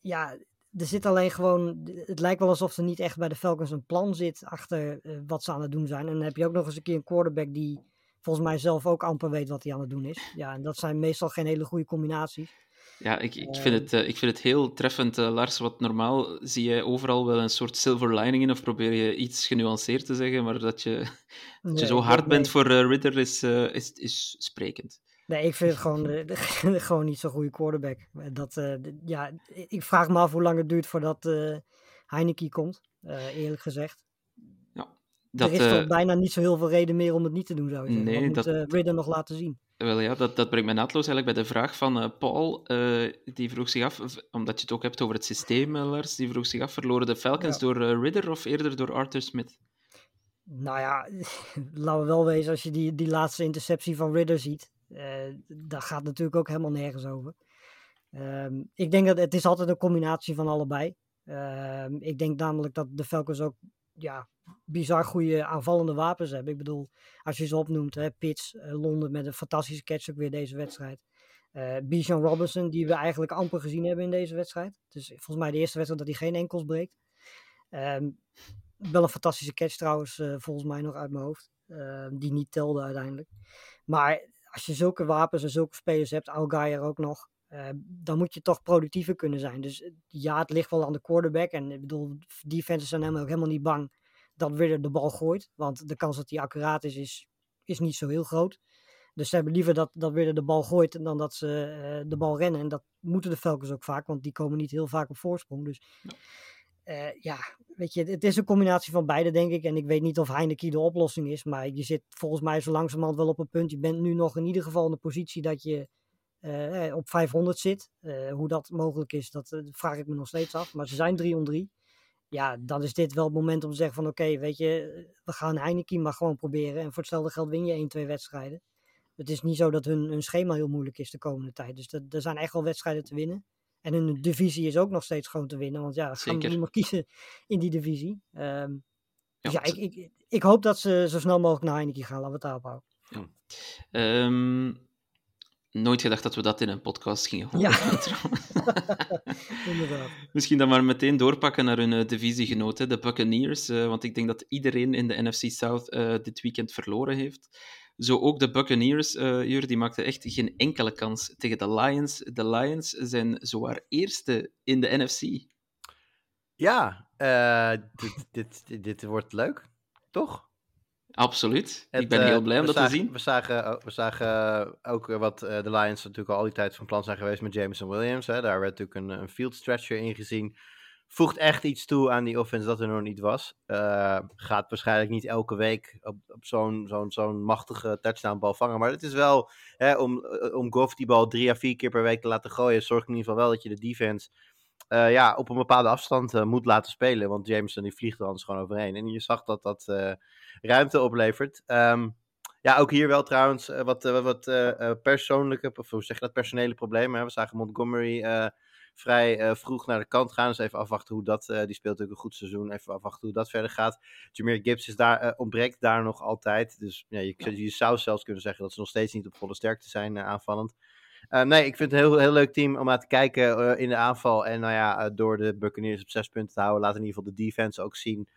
Ja, er zit alleen gewoon, het lijkt wel alsof er niet echt bij de Falcons een plan zit achter uh, wat ze aan het doen zijn. En dan heb je ook nog eens een keer een quarterback die volgens mij zelf ook amper weet wat hij aan het doen is. Ja, en dat zijn meestal geen hele goede combinaties. Ja, ik, ik, vind, het, uh, ik vind het heel treffend, uh, Lars. Wat normaal zie je overal wel een soort silver lining in, of probeer je iets genuanceerd te zeggen, maar dat je, dat nee, je zo hard bent voor Ridder is, is, is sprekend. Nee, ik vind het gewoon, uh, gewoon niet zo'n goede quarterback. Dat, uh, ja, ik vraag me af hoe lang het duurt voordat uh, Heineken komt, eerlijk gezegd. Ja, dat, er is toch bijna niet zo heel veel reden meer om het niet te doen, zou ik zeggen. Nee, dat moet Ridder nog laten zien. Wel ja, dat, dat brengt mij naadloos eigenlijk bij de vraag van Paul. die vroeg zich af, omdat je het ook hebt over het systeem, Lars, die vroeg zich af, verloren de Falcons ja. door Ridder of eerder door Arthur Smith? Nou ja, laten we wel wezen, als je die, die laatste interceptie van Ridder ziet, uh, daar gaat natuurlijk ook helemaal nergens over. Uh, ik denk dat het is altijd een combinatie van allebei. Uh, ik denk namelijk dat de Falcons ook ja, bizar goede aanvallende wapens hebben. Ik bedoel, als je ze opnoemt, hè, Pitts, uh, Londen met een fantastische catch ook weer deze wedstrijd. Uh, Bijan Robinson, die we eigenlijk amper gezien hebben in deze wedstrijd. Dus volgens mij de eerste wedstrijd dat hij geen enkels breekt. Ehm, wel een fantastische catch trouwens, volgens mij nog uit mijn hoofd. die niet telde uiteindelijk. Maar als je zulke wapens en zulke spelers hebt, Algeier ook nog, uh, dan moet je toch productiever kunnen zijn. Dus eh, ja, het ligt wel aan de quarterback. En ik bedoel, defenses zijn helemaal, helemaal niet bang dat Ridder de bal gooit. Want de kans dat hij accuraat is, is, niet zo heel groot. Dus ze hebben liever dat, dat weer de bal gooit dan dat ze eh, de bal rennen. En dat moeten de Falcons ook vaak, want die komen niet heel vaak op voorsprong. Dus eh, ja, weet je, het is een combinatie van beide, denk ik. En ik weet niet of Heineken de oplossing is, maar je zit volgens mij zo langzamerhand wel op een punt. Je bent nu nog in ieder geval in de positie dat je eh, op 500 zit. Eh, hoe dat mogelijk is, dat eh, vraag ik me nog steeds af. Maar ze zijn 3 om 3. Ja, dan is dit wel het moment om te zeggen van oké, weet je, we gaan Heineken maar gewoon proberen. En voor hetzelfde geld win je 1, 2 wedstrijden. Het is niet zo dat hun, hun schema heel moeilijk is de komende tijd. Dus dat, er zijn echt wel wedstrijden te winnen. En hun divisie is ook nog steeds gewoon te winnen. Want ja, Zeker. kan niemand kiezen in die divisie. Ehm, dus ja, Ja, ik, ik, ik hoop dat ze zo snel mogelijk naar Heineken gaan. Laten we het daarop houden. Ehm, nooit gedacht dat we dat in een podcast gingen horen. Ja. Inderdaad. Misschien dan maar meteen doorpakken naar hun uh, divisiegenoten, de Buccaneers. Uh, want ik denk dat iedereen in de NFC South uh, dit weekend verloren heeft. Zo ook de Buccaneers, uh, Jur, die maakten echt geen enkele kans tegen de Lions. De Lions zijn zowaar eerste in de NFC. Ja, uh, dit, dit, dit, wordt leuk, toch? Absoluut. Het, ik ben heel blij om dat zagen, te zien. We zagen, we zagen ook wat de Lions natuurlijk al die tijd van plan zijn geweest met Jameson Williams. Hè. Daar werd natuurlijk een, een field stretcher in gezien. Voegt echt iets toe aan die offense dat er nog niet was. Uh, gaat waarschijnlijk niet elke week op, op zo'n zo'n zo'n machtige touchdownbal vangen. Maar het is wel, hè, om, om Goff die bal drie à vier keer per week te laten gooien, zorgt in ieder geval wel dat je de defense uh, ja, op een bepaalde afstand moet laten spelen. Want Jameson die vliegt er anders gewoon overheen. En je zag dat dat ruimte oplevert. Um, ja, ook hier wel trouwens wat, wat persoonlijke, of hoe zeg je dat, personele problemen. Hè? We zagen Montgomery vrij vroeg naar de kant gaan. Dus even afwachten hoe dat, die speelt natuurlijk een goed seizoen. Even afwachten hoe dat verder gaat. Jameer Gibbs is daar, ontbreekt daar nog altijd. Dus ja, je, zou zelfs kunnen zeggen dat ze nog steeds niet op volle sterkte zijn aanvallend. Uh, nee, ik vind het een heel, heel leuk team om naar te kijken uh, in de aanval. En nou ja, uh, door de Buccaneers op zes punten te houden, laat in ieder geval de defense ook zien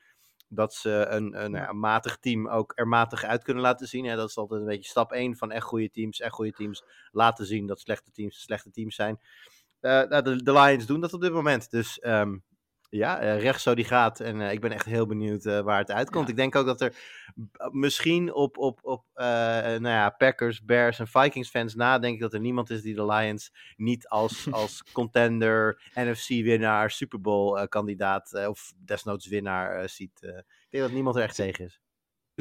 dat ze een, een, matig team ook er matig uit kunnen laten zien. Ja, dat is altijd een beetje stap 1 van echt goede teams. Echt goede teams laten zien dat slechte teams slechte teams zijn. Nou, de, de, Lions doen dat op dit moment. Dus um, ja, uh, rechts zo die gaat. En uh, ik ben echt heel benieuwd uh, waar het uitkomt. Ja. Ik denk ook dat er misschien op, op, op nou ja, Packers, Bears en Vikings fans nadenken dat er niemand is die de Lions niet als, als contender, NFC-winnaar, Super Bowl-kandidaat of desnoods winnaar ziet. ik denk dat niemand er echt tegen is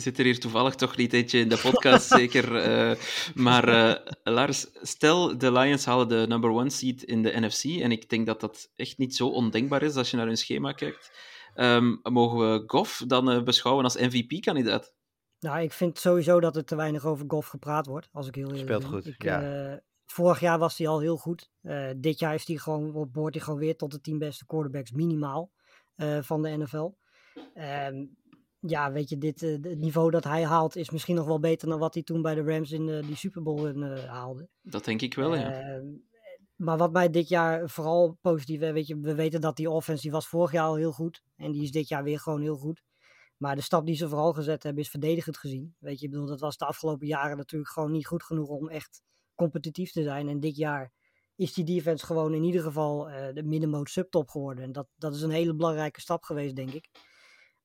zit er hier toevallig toch niet eentje in de podcast, zeker. Uh, maar uh, Lars, stel de Lions halen de number one seed in de NFC, en ik denk dat dat echt niet zo ondenkbaar is als je naar hun schema kijkt. Um, mogen we Goff dan uh, beschouwen als MVP-kandidaat? Nou, ik vind sowieso dat er te weinig over Goff gepraat wordt, als ik heel eerlijk Speelt ben. goed, ik, ja. vorig jaar was hij al heel goed. dit jaar is hij gewoon, behoort hij gewoon weer tot de tien beste quarterbacks minimaal van de NFL. Um, ja, weet je, dit, uh, het niveau dat hij haalt is misschien nog wel beter dan wat hij toen bij de Rams in uh, die Super Bowl uh, haalde. Dat denk ik wel, ja. Ehm, maar wat mij dit jaar vooral positief, weet je, we weten dat die offense, die was vorig jaar al heel goed. En die is dit jaar weer gewoon heel goed. Maar de stap die ze vooral gezet hebben is verdedigend gezien. Weet je, ik bedoel, dat was de afgelopen jaren natuurlijk gewoon niet goed genoeg om echt competitief te zijn. En dit jaar is die defense gewoon in ieder geval de middenmoot subtop geworden. En dat, dat is een hele belangrijke stap geweest, denk ik.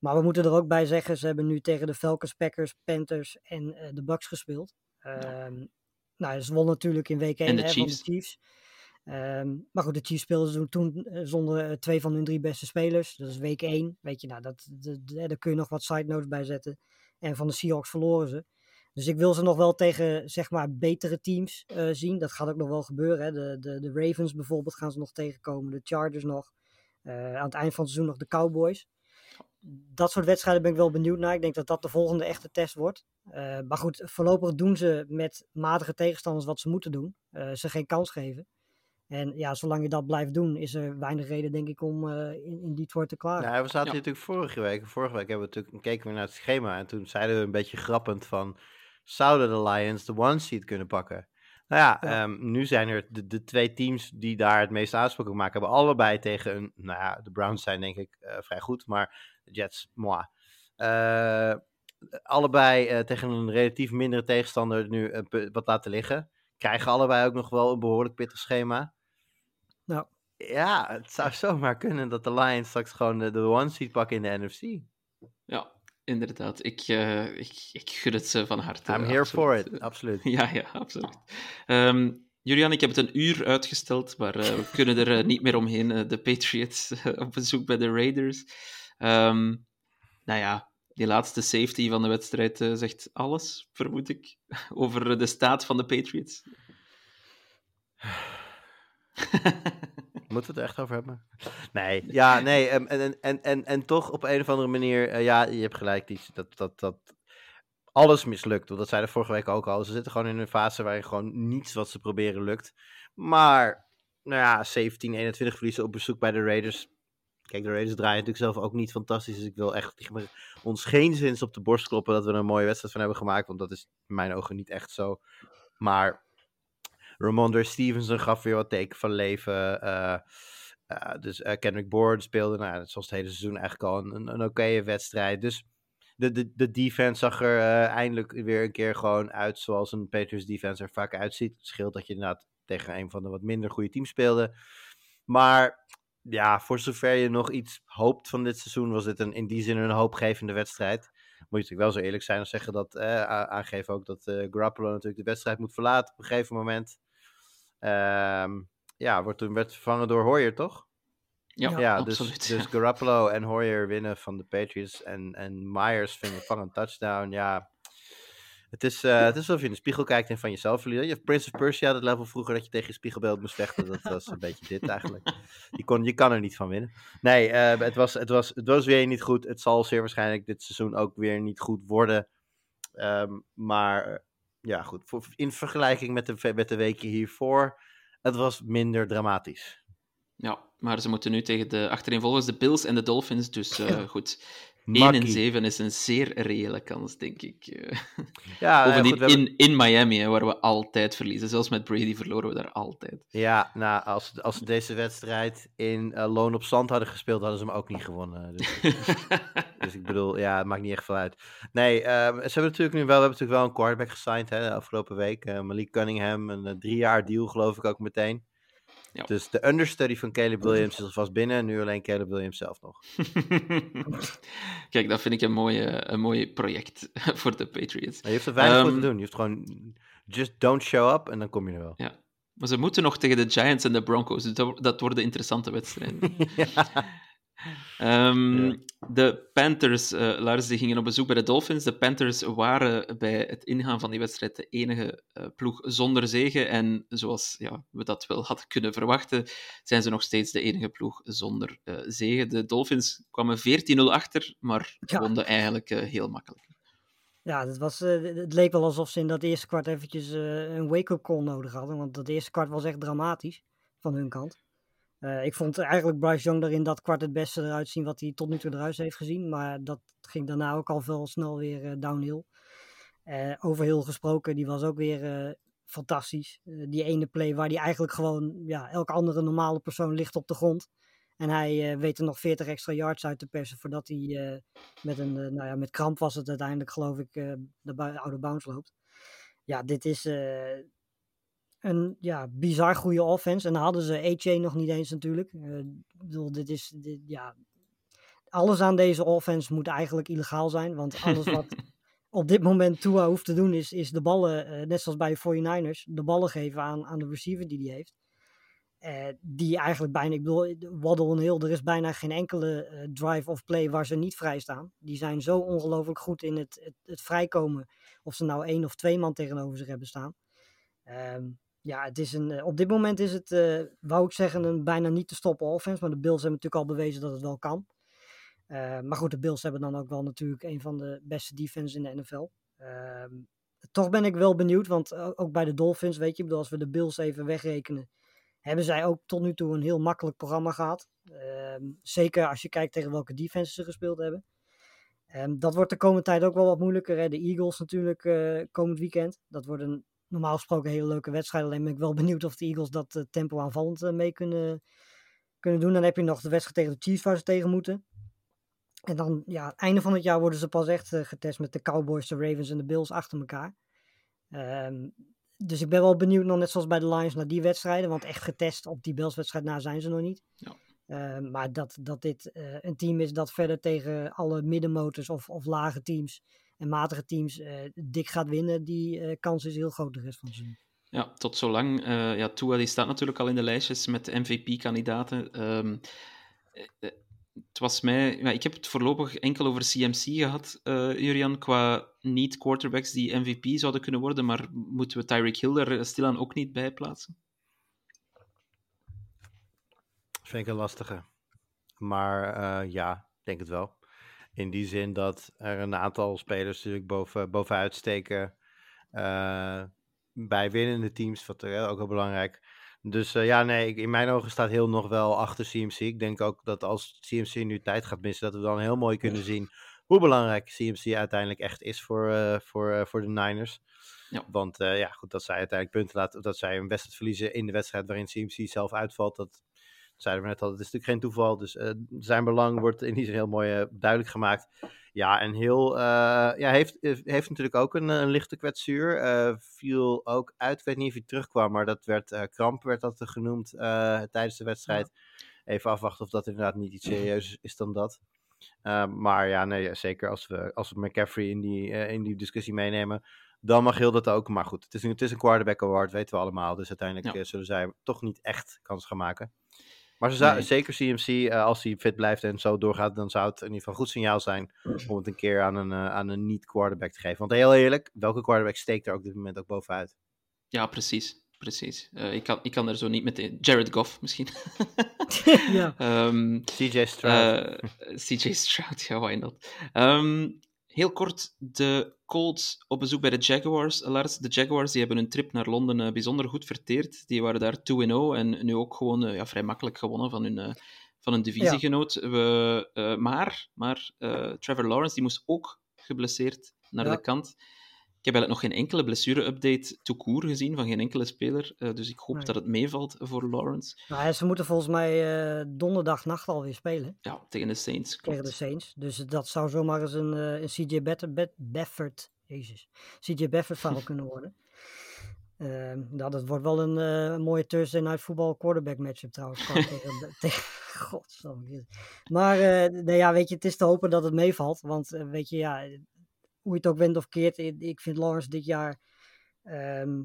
Maar we moeten er ook bij zeggen, ze hebben nu tegen de Falcons, Packers, Panthers en uh, de Bucks gespeeld. Um, nou, ze won natuurlijk in week 1 en de hè, Chiefs. van de Chiefs. Um, maar goed, de Chiefs speelden toen uh, zonder uh, twee van hun drie beste spelers. Dat is week 1. Weet je, nou, dat, daar kun je nog wat side notes bij zetten. En van de Seahawks verloren ze. Dus ik wil ze nog wel tegen, zeg maar, betere teams zien. Dat gaat ook nog wel gebeuren. Hè. De, de, de Ravens bijvoorbeeld gaan ze nog tegenkomen. De Chargers nog. aan het eind van het seizoen nog de Cowboys dat soort wedstrijden ben ik wel benieuwd naar. Ik denk dat dat de volgende echte test wordt. Uh, maar goed, voorlopig doen ze met matige tegenstanders wat ze moeten doen. Uh, ze geen kans geven. En ja, zolang je dat blijft doen, is er weinig reden, denk ik, om uh, in, in Detroit te klagen. Ja, we zaten ja. natuurlijk vorige week. Vorige week hebben we natuurlijk keken we naar het schema. En toen zeiden we een beetje grappend van... Zouden de Lions de one seed kunnen pakken? Nou ja, ja. Um, nu zijn er de, de, twee teams die daar het meeste aanspraak op maken. Hebben allebei tegen een... Nou ja, de Browns zijn denk ik vrij goed, maar... Jets, moi. Uh, allebei uh, tegen een relatief mindere tegenstander nu uh, wat laten liggen. Krijgen allebei ook nog wel een behoorlijk pittig schema. Nou. Ja, het zou zomaar kunnen dat de Lions straks gewoon de, de one seed pakken in de NFC. Ja, inderdaad. Ik, uh, ik, ik gun het ze van harte. I'm here absoluut. for it, absoluut. Ja, ja, absoluut. Um, Julian, ik heb het een uur uitgesteld, maar uh, we kunnen er uh, niet meer omheen. de Patriots op bezoek bij de Raiders. Um, nou ja, die laatste safety van de wedstrijd zegt alles, vermoed ik, over de staat van de Patriots. Moeten we het echt over hebben? Nee, ja, nee. En, en, en, en, en toch op een of andere manier, uh, ja, je hebt gelijk, die, dat, dat, dat alles mislukt. Dat zei de vorige week ook al. Ze zitten gewoon in een fase waarin gewoon niets wat ze proberen lukt. Maar, nou ja, 17, 21 verliezen op bezoek bij de Raiders. Kijk, de Raiders draaien natuurlijk zelf ook niet fantastisch. Dus ik wil echt ons geen zins op de borst kloppen dat we er een mooie wedstrijd van hebben gemaakt. Want dat is in mijn ogen niet echt zo. Maar Ramondre Stevenson gaf weer wat teken van leven. Uh, uh, dus uh, Kendrick Bourne speelde, nou, zoals het hele seizoen eigenlijk al een, een, oké wedstrijd. Dus de, de, de defense zag er eindelijk weer een keer gewoon uit zoals een Patriots defense er vaak uitziet. Het scheelt dat je inderdaad tegen een van de wat minder goede teams speelde. Maar ja, voor zover je nog iets hoopt van dit seizoen, was dit een, in die zin een hoopgevende wedstrijd. Moet je natuurlijk wel zo eerlijk zijn en zeggen dat, eh, aangeven ook dat uh, Garoppolo natuurlijk de wedstrijd moet verlaten op een gegeven moment. Um, ja, wordt toen werd vervangen door Hoyer, toch? Ja, ja dus, absoluut. Dus Garoppolo en Hoyer winnen van de Patriots en, en Myers vangen een touchdown. Ja, het is, uh, het is alsof je in de spiegel kijkt en van jezelf verliest. Je hebt Prince of Persia, dat level vroeger dat je tegen je spiegelbeeld moest vechten. Dat was een beetje dit eigenlijk. Je, kon, je kan er niet van winnen. Nee, uh, het, was, het, was, het was weer niet goed. Het zal zeer waarschijnlijk dit seizoen ook weer niet goed worden. Um, maar ja, goed. in vergelijking met de, met de weken hiervoor, het was minder dramatisch. Ja, maar ze moeten nu tegen de achtereenvolgens de Bills en de Dolphins. Dus uh, goed, 1 en 7 is een zeer reële kans, denk ik. Eh. Ja, Bovendien goed, in, in Miami, hè, waar we altijd verliezen. Zelfs met Brady verloren we daar altijd. Ja, nou, als, als ze deze wedstrijd in uh, loon op zand hadden gespeeld, hadden ze hem ook niet gewonnen. Dus, dus ik bedoel, ja, het maakt niet echt veel uit. Nee, uh, ze hebben natuurlijk nu wel, we hebben natuurlijk wel een quarterback gesigned hè, de afgelopen week. Uh, Malik Cunningham, een drie jaar deal geloof ik ook meteen. Ja. Dus de understudy van Caleb Williams is alvast binnen. Nu alleen Caleb Williams zelf nog. Kijk, dat vind ik een, mooie, een mooi project voor de Patriots. je hoeft er weinig um, voor te doen. Je hoeft gewoon just don't show up en dan kom je er wel. Ja. Maar ze moeten nog tegen de Giants en de Broncos. Dus dat, dat worden interessante wedstrijden. ja. Um, De Panthers, uh, Lars, die gingen op bezoek bij de Dolphins. De Panthers waren bij het ingaan van die wedstrijd de enige uh, ploeg zonder zegen. En zoals ja, we dat wel hadden kunnen verwachten, zijn ze nog steeds de enige ploeg zonder uh, zegen. De Dolphins kwamen 14-0 achter, maar ja. wonnen eigenlijk heel makkelijk. Ja, het, was, het leek wel alsof ze in dat eerste kwart eventjes een wake-up call nodig hadden. Want dat eerste kwart was echt dramatisch van hun kant. Uh, ik vond eigenlijk Bryce Young er in dat kwart het beste eruit zien wat hij tot nu toe eruit heeft gezien. Maar dat ging daarna ook al veel snel weer uh, downhill. Uh, over heel gesproken, die was ook weer fantastisch. die ene play waar hij eigenlijk gewoon ja, elke andere normale persoon ligt op de grond. En hij weet er nog 40 extra yards uit te persen voordat hij met een, nou ja, met kramp was het uiteindelijk geloof ik, de oude bounce loopt. Ja, dit is, een ja, bizar goede offense. En dan hadden ze AJ nog niet eens natuurlijk. Uh, ik bedoel, dit is, dit, ja, alles aan deze offense moet eigenlijk illegaal zijn. Want alles wat op dit moment Tua hoeft te doen is, is de ballen, uh, net zoals bij de 49ers, de ballen geven aan, aan de receiver die hij heeft. Uh, die eigenlijk bijna, ik bedoel, Waddle en Hill, er is bijna geen enkele drive of play waar ze niet vrij staan. Die zijn zo ongelooflijk goed in het, het, het, vrijkomen. Of ze nou één of twee man tegenover zich hebben staan. Um, ja, het is een, eh, op dit moment is het, uh, wou ik zeggen, een bijna niet te stoppen offense. Maar de Bills hebben natuurlijk al bewezen dat het wel kan. Uh, maar goed, de Bills hebben dan ook wel natuurlijk een van de beste defenses in de NFL. Uh, toch ben ik wel benieuwd, want ook bij de Dolphins, weet je, bedoel, als we de Bills even wegrekenen, hebben zij ook tot nu toe een heel makkelijk programma gehad. Ehm, zeker als je kijkt tegen welke defenses ze gespeeld hebben. Um, dat wordt de komende tijd ook wel wat moeilijker. Hè? De Eagles natuurlijk komend weekend. Dat wordt een normaal gesproken een hele leuke wedstrijd. Alleen ben ik wel benieuwd of de Eagles dat uh, tempo aanvallend uh, mee kunnen, kunnen doen. Dan heb je nog de wedstrijd tegen de Chiefs waar ze tegen moeten. En dan, ja, het einde van het jaar worden ze pas echt uh, getest met de Cowboys, de Ravens en de Bills achter elkaar. Um, dus ik ben wel benieuwd, nog net zoals bij de Lions, naar die wedstrijden. Want echt getest op die Bills-wedstrijd na zijn ze nog niet. Ja. Eh, maar dat, dat dit eh, een team is dat verder tegen alle middenmotors of, of lage teams en matige teams eh, dik gaat winnen, die eh, kans is heel groot de rest van het seizoen. Ja, tot zolang. eh ja, Tua die staat natuurlijk al in de lijstjes met MVP-kandidaten. Ehm, eh, eh, het was mij... Ja, ik heb het voorlopig enkel over CMC gehad, eh Jurian, qua niet-quarterbacks die MVP zouden kunnen worden, maar moeten we Tyreek Hill er stilaan ook niet bij plaatsen? Vind ik een lastige. Maar eh, ja, denk het wel. In die zin dat er een aantal spelers natuurlijk boven, bovenuit steken. eh, bij winnende teams, wat eh, ook wel belangrijk. Dus eh, ja, nee, in mijn ogen staat heel nog wel achter CMC. Ik denk ook dat als CMC nu tijd gaat missen, dat we dan heel mooi kunnen zien hoe belangrijk CMC uiteindelijk echt is voor, voor, voor de Niners. Ja. Want ja, goed, dat zij uiteindelijk punten laten, dat zij een wedstrijd verliezen in de wedstrijd waarin CMC zelf uitvalt, dat zeiden we net al, dat is natuurlijk geen toeval. Dus eh, zijn belang wordt in die zin heel mooi eh, duidelijk gemaakt. Ja, en heel, eh, ja, heeft, heeft natuurlijk ook een, een lichte kwetsuur. Viel ook uit, ik weet niet of hij terugkwam, maar dat werd, kramp werd dat genoemd tijdens de wedstrijd. Even afwachten of dat inderdaad niet iets serieuzer is dan dat. Maar ja, nee, zeker als we, als we McCaffrey in die, in die discussie meenemen, dan mag heel dat ook. Maar goed, het is, een- het is een quarterback award, weten we allemaal. Dus uiteindelijk Ja. zullen zij toch niet echt kans gaan maken. Maar ze zou, Nee. zeker CMC, eh, als hij fit blijft en zo doorgaat, dan zou het in ieder geval een goed signaal zijn om het een keer aan een, eh, aan een niet-quarterback te geven. Want heel eerlijk, welke quarterback steekt er ook op dit moment ook bovenuit? Ja, precies. Precies. Eh, ik, kan, ik kan er zo niet meteen... Jared Goff, misschien. ja. Ehm, CJ Stroud. Eh, CJ Stroud, ja, why not? Ehm, heel kort, de Colts op bezoek bij de Jaguars. Lars, de Jaguars die hebben hun trip naar Londen eh, bijzonder goed verteerd. Die waren daar 2-0 en nu ook gewoon eh, ja, vrij makkelijk gewonnen van hun, eh, van hun divisiegenoot. We, maar maar Trevor Lawrence die moest ook geblesseerd naar Ja. de kant. Ik heb eigenlijk nog geen enkele blessure-update to court gezien van geen enkele speler. eh, dus ik hoop Nee. dat het meevalt voor Lawrence. Nou, ze moeten volgens mij eh, donderdagnacht alweer spelen Ja, tegen de Saints. tegen de Saints. Dus dat zou zomaar eens een, eh, een CJ Baffert, jezus, CJ Baffert verhaal kunnen worden. Ehm, nou, dat wordt wel een mooie Thursday Night Football quarterback matchup trouwens. Tegen, tegen. Maar nee, ja, weet je, het is te hopen dat het meevalt. Want weet je, ja, hoe je het ook wendt of keert, ik, vind Lawrence dit jaar ehm,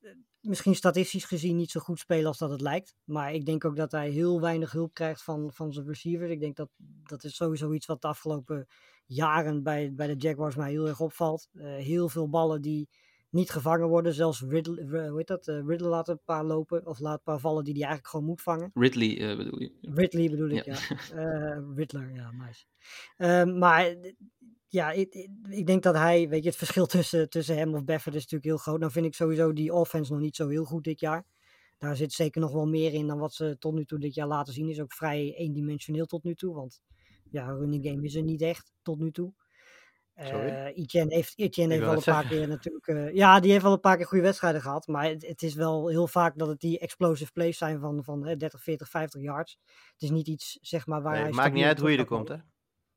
eh, misschien statistisch gezien niet zo goed spelen als dat het lijkt. Maar ik denk ook dat hij heel weinig hulp krijgt van, van zijn receivers. Ik denk dat dat is sowieso iets wat de afgelopen jaren bij, bij de Jaguars mij heel erg opvalt. Eh, heel veel ballen die niet gevangen worden. Zelfs Riddle, eh, hoe heet dat? Riddle laat een paar lopen of laat een paar vallen die hij eigenlijk gewoon moet vangen. Ridley bedoel je? Ridley bedoel ik, Ja. ja. Riddler, ja, nice. Ehm, maar ja, ik, ik- denk dat hij, weet je, het verschil tussen, tussen hem of Baffert is natuurlijk heel groot. Nou vind ik sowieso die offense nog niet zo heel goed dit jaar. Daar zit zeker nog wel meer in dan wat ze tot nu toe dit jaar laten zien. Is ook vrij eendimensioneel tot nu toe, want ja, running game is er niet echt tot nu toe. Eh Etienne heeft, Etienne heeft wel een paar keer natuurlijk... eh, ja, die heeft wel een paar keer goede wedstrijden gehad. Maar het, het is wel heel vaak dat het die explosive plays zijn van, van hè, 30, 40, 50 yards. Het is niet iets, zeg maar, waar Nee, hij... het maakt niet uit hoe je er komt, hè?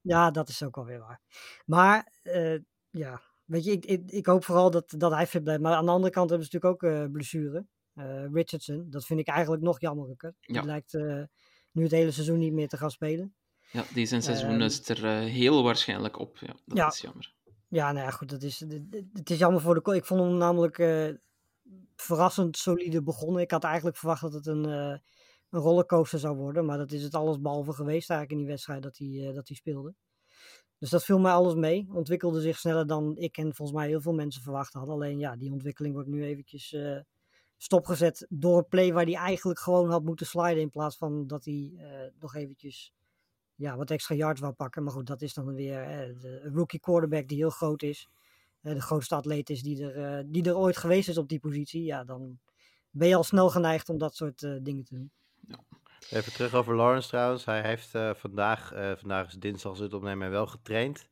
Ja, dat is ook wel weer waar. Maar uh, ja, weet je, ik, ik, ik, hoop vooral dat, dat hij fit blijft. Maar aan de andere kant hebben ze natuurlijk ook uh, blessure. Uh, Richardson, dat vind ik eigenlijk nog jammerlijker. Ja. Die lijkt nu het hele seizoen niet meer te gaan spelen. Ja, die zijn seizoen um, is er heel waarschijnlijk op. Ja, dat ja. is jammer. Ja, nou ja, goed, dat is, het is jammer voor de... Ik vond hem namelijk verrassend solide begonnen. Ik had eigenlijk verwacht dat het een, een rollercoaster zou worden. Maar dat is het alles behalve geweest eigenlijk in die wedstrijd dat hij, uh, dat hij speelde. Dus dat viel mij alles mee. Ontwikkelde zich sneller dan ik en volgens mij heel veel mensen verwacht hadden. Alleen ja, die ontwikkeling wordt nu eventjes uh, stopgezet door een play waar hij eigenlijk gewoon had moeten sliden. In plaats van dat hij uh, nog eventjes ja, wat extra yards wou pakken. Maar goed, dat is dan weer uh, de rookie quarterback die heel groot is. De grootste atleet is die er, die er ooit geweest is op die positie. Ja, dan ben je al snel geneigd om dat soort dingen te doen. Ja. Even terug over Lawrence trouwens. Hij heeft uh, vandaag, uh, vandaag is dinsdag als het opnemen, wel getraind.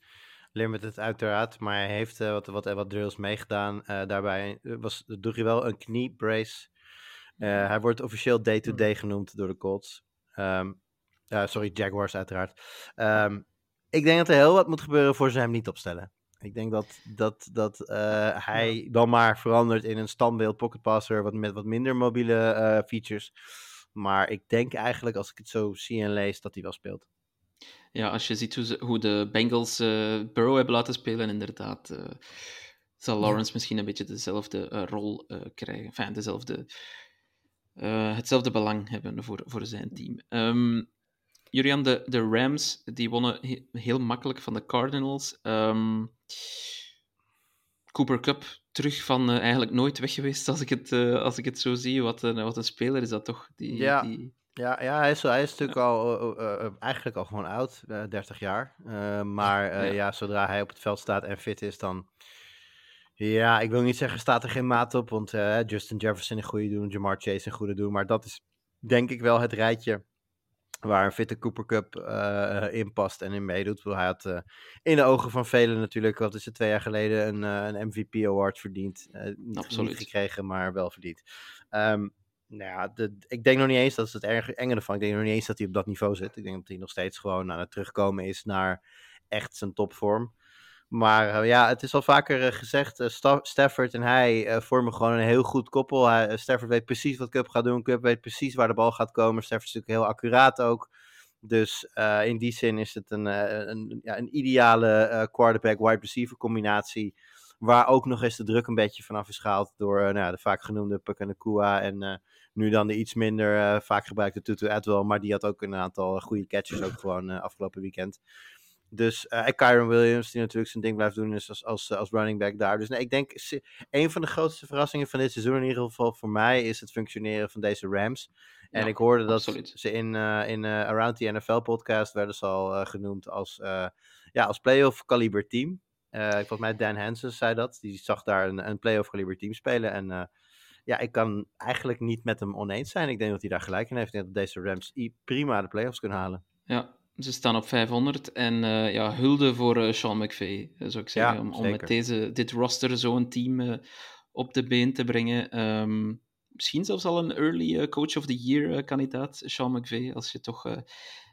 Limited uiteraard, maar hij heeft uh, wat, wat, wat drills meegedaan. Daarbij was, droeg hij wel een knee brace. Uh, hij wordt officieel day-to-day -day genoemd door de Colts. Um, sorry, Jaguars uiteraard. Um, ik denk dat er heel wat moet gebeuren voor ze hem niet opstellen. Ik denk dat, dat, dat uh, hij dan maar verandert in een standbeeld pocket passer wat met wat minder mobiele uh, features. Maar ik denk eigenlijk, als ik het zo zie en lees, dat hij wel speelt. Ja, als je ziet hoe, ze, hoe de Bengals uh, Burrow hebben laten spelen, inderdaad, uh, zal Lawrence misschien een beetje dezelfde uh, rol krijgen. Enfin, dezelfde, hetzelfde belang hebben voor, voor zijn team. Um, Julian, de, de Rams die wonnen he heel makkelijk van de Cardinals. Um, Cooper Cup terug van uh, eigenlijk nooit weg geweest, als ik het, uh, als ik het zo zie. Wat, uh, wat een speler is dat toch? Die, ja. Die... Ja, ja hij, is, hij is natuurlijk al, eigenlijk al gewoon oud, 30 jaar. maar ja. ja. zodra hij op het veld staat en fit is, dan... Ja, ik wil niet zeggen, staat er geen maat op. Want Justin Jefferson een goede doen, Jamar Chase een goede doen. Maar dat is denk ik wel het rijtje waar een fitte Cooper Cup uh, in past en in meedoet. Hij had uh, in de ogen van velen natuurlijk, wat is het, twee jaar geleden een, uh, een MVP award verdiend. niet, Absoluut. niet gekregen, maar wel verdiend. Um, nou ja, de, ik denk nog niet eens, dat is het erg enge ervan, ik denk nog niet eens dat hij op dat niveau zit. Ik denk dat hij nog steeds gewoon aan het terugkomen is naar echt zijn topvorm. Maar uh, ja, het is al vaker uh, gezegd, Sta Stafford en hij vormen gewoon een heel goed koppel. Hij, Stafford weet precies wat Cup gaat doen. Cup weet precies waar de bal gaat komen. Stafford is natuurlijk heel accuraat ook. Dus in die zin is het een, een, ja, een ideale quarterback-wide receiver combinatie. Waar ook nog eens de druk een beetje vanaf is gehaald door nou, de vaak genoemde Pukanakua. En nu dan de iets minder vaak gebruikte Tutu Atwell. Maar die had ook een aantal goede catches ook gewoon afgelopen weekend. Dus uh, en Kyron Williams, die natuurlijk zijn ding blijft doen, is als, als, als running back daar. Dus nee, ik denk, een van de grootste verrassingen van dit seizoen, in ieder geval voor mij, is het functioneren van deze Rams. En Ja, ik hoorde dat absoluut. ze in, eh, in eh, Around the NFL podcast werden ze al eh, genoemd als, eh, ja, als playoff kaliber team. Eh volgens mij Dan Hansen zei dat. Die zag daar een, een playoff kaliber team spelen. En eh, ja, ik kan eigenlijk niet met hem oneens zijn. Ik denk dat hij daar gelijk in heeft. Ik denk dat deze Rams prima de playoffs kunnen halen. Ja, ze staan op 500 en eh, ja, hulde voor eh, Sean McVay, eh, zou ik zeggen, Ja, om, om met deze, dit roster zo'n team op de been te brengen. Ehm, misschien zelfs al een early coach of the year kandidaat, Sean McVay, als je toch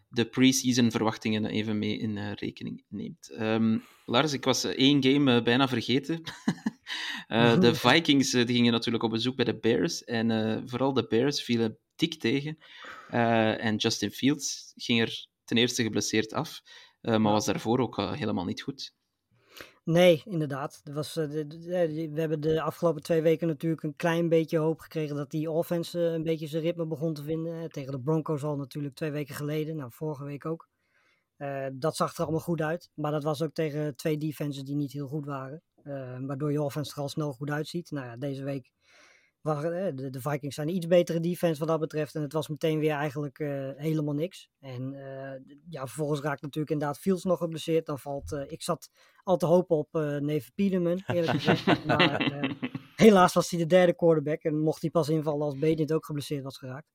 de pre-season verwachtingen even mee in rekening neemt. Ehm, Lars, ik was één game bijna vergeten. De Vikings die gingen natuurlijk op bezoek bij de Bears en vooral de Bears vielen dik tegen. En Justin Fields ging er ten eerste geblesseerd af, eh, maar was daarvoor ook eh, helemaal niet goed. Nee, inderdaad. Er was, eh, we hebben de afgelopen twee weken natuurlijk een klein beetje hoop gekregen dat die offense een beetje zijn ritme begon te vinden. Tegen de Broncos al natuurlijk twee weken geleden, nou vorige week ook. Dat zag er allemaal goed uit, maar dat was ook tegen twee defenses die niet heel goed waren. Waardoor je offense er al snel goed uitziet. Nou ja, deze week eh, de, de Vikings zijn een iets betere defense wat dat betreft. En het was meteen weer eigenlijk eh, helemaal niks. En eh, ja, vervolgens raakt natuurlijk inderdaad Fields nog geblesseerd. Dan valt, ik zat al te hopen op eh Neve eerlijk gezegd. maar helaas was hij de derde quarterback. En mocht hij pas invallen als Bedient ook geblesseerd was geraakt.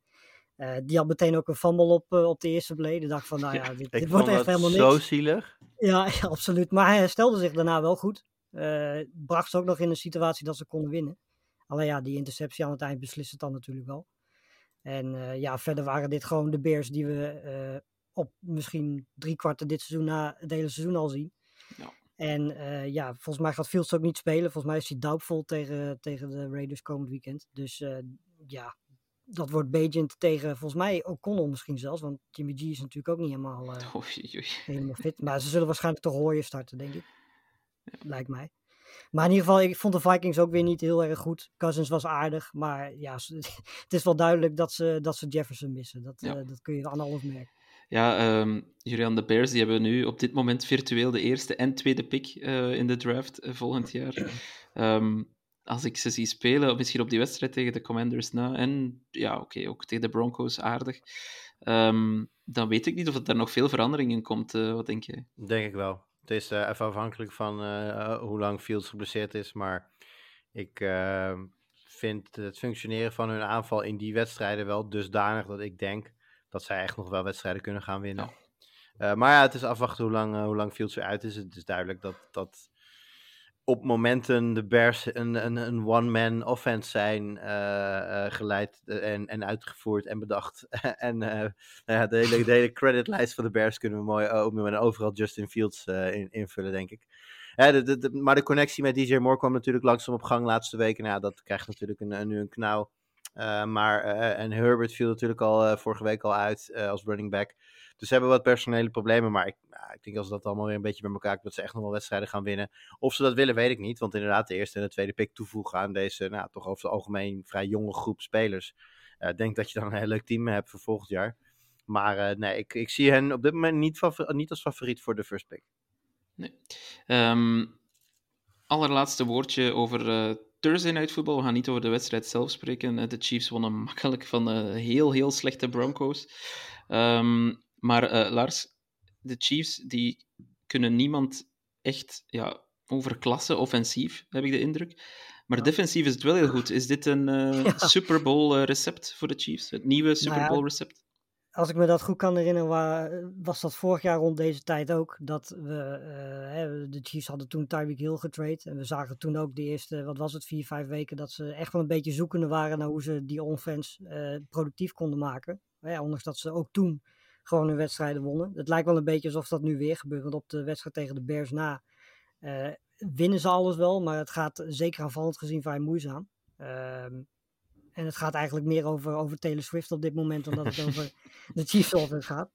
Die had meteen ook een fumble op, op de eerste play. Ik dacht van, nou ja, dit, wordt echt helemaal zo niks. zielig. Ja, ja, absoluut. Maar hij herstelde zich daarna wel goed. Bracht ze ook nog in een situatie dat ze konden winnen. Alleen ja, die interceptie aan het eind beslist het dan natuurlijk wel. En eh, ja, verder waren dit gewoon de Bears die we eh, op misschien drie kwarten dit seizoen na het hele seizoen al zien. Ja. En eh, ja, volgens mij gaat Fields ook niet spelen. Volgens mij is hij doubtful tegen, tegen de Raiders komend weekend. Dus ja, dat wordt Bagent tegen volgens mij O'Connell misschien zelfs. Want Jimmy G is natuurlijk ook niet helemaal... Oei, oei. helemaal fit. Maar ze zullen waarschijnlijk toch Hoyer starten, denk ik. Lijkt mij. Maar in ieder geval, ik vond de Vikings ook weer niet heel erg goed. Cousins was aardig, maar ja, het is wel duidelijk dat ze, dat ze Jefferson missen. Dat, Ja. eh, dat kun je aan alles merken. Ja, ehm Julian, de Bears die hebben nu op dit moment virtueel de eerste en tweede pick eh, in de draft eh, volgend jaar. Ehm, als ik ze zie spelen, misschien op die wedstrijd tegen de Commanders na, en ja, oké, ook tegen de Broncos aardig, ehm, dan weet ik niet of er daar nog veel verandering in komt. wat denk jij? Denk ik wel. Het is eh, even afhankelijk van eh, hoe lang Fields geblesseerd is. Maar ik eh, vind het functioneren van hun aanval in die wedstrijden wel dusdanig dat ik denk dat zij echt nog wel wedstrijden kunnen gaan winnen. Maar ja, het is afwachten hoe lang, hoe lang Fields eruit is. Het is duidelijk dat, dat op momenten de Bears een, een, een one-man offense zijn eh, eh, geleid eh, en, en uitgevoerd en bedacht. en nou ja, de, hele, hele creditlijst van de Bears kunnen we mooi en overal Justin Fields in, invullen, denk ik. Maar de connectie met DJ Moore kwam natuurlijk langzaam op gang laatste weken. Nou, ja, dat krijgt natuurlijk een, nu een knauw. Eh, maar, eh, en Herbert viel natuurlijk al eh, vorige week al uit eh, als running back. Dus ze hebben wat personele problemen. Maar ik, nou, ik denk als dat allemaal weer een beetje bij elkaar komt, dat ze echt nog wel wedstrijden gaan winnen. Of ze dat willen, weet ik niet. Want inderdaad, de eerste en de tweede pick toevoegen aan deze, nou, toch over het algemeen vrij jonge groep spelers. Eh, Ik denk dat je dan een heel leuk team hebt voor volgend jaar. Maar eh, nee, ik, ik zie hen op dit moment niet, niet als favoriet voor de first pick. Ehm, allerlaatste woordje over eh, Thursday Night Football. We gaan niet over de wedstrijd zelf spreken. Eh, De Chiefs wonnen makkelijk van de heel, heel slechte Broncos. Ehm, maar eh, Lars, de Chiefs die kunnen niemand echt ja, overklassen offensief, heb ik de indruk. Maar defensief is het wel heel goed. Is dit een eh, Ja. Super Bowl eh, recept voor de Chiefs? Het nieuwe Super ja, Bowl recept? Als ik me dat goed kan herinneren, wa- was dat vorig jaar rond deze tijd ook. Dat we, eh, hè, de Chiefs hadden toen Tyreek Hill getrade. En we zagen toen ook de eerste, wat was het, vier, vijf weken, dat ze echt wel een beetje zoekende waren naar hoe ze die offense eh, productief konden maken. Ondanks dat ze ook toen gewoon hun wedstrijden wonnen. Het lijkt wel een beetje alsof dat nu weer gebeurt. Want op de wedstrijd tegen de Bears na eh, winnen ze alles wel. Maar het gaat zeker aanvallend gezien vrij moeizaam. Ehm, en het gaat eigenlijk meer over, over Taylor Swift op dit moment dan dat het over de Chiefs offense gaat.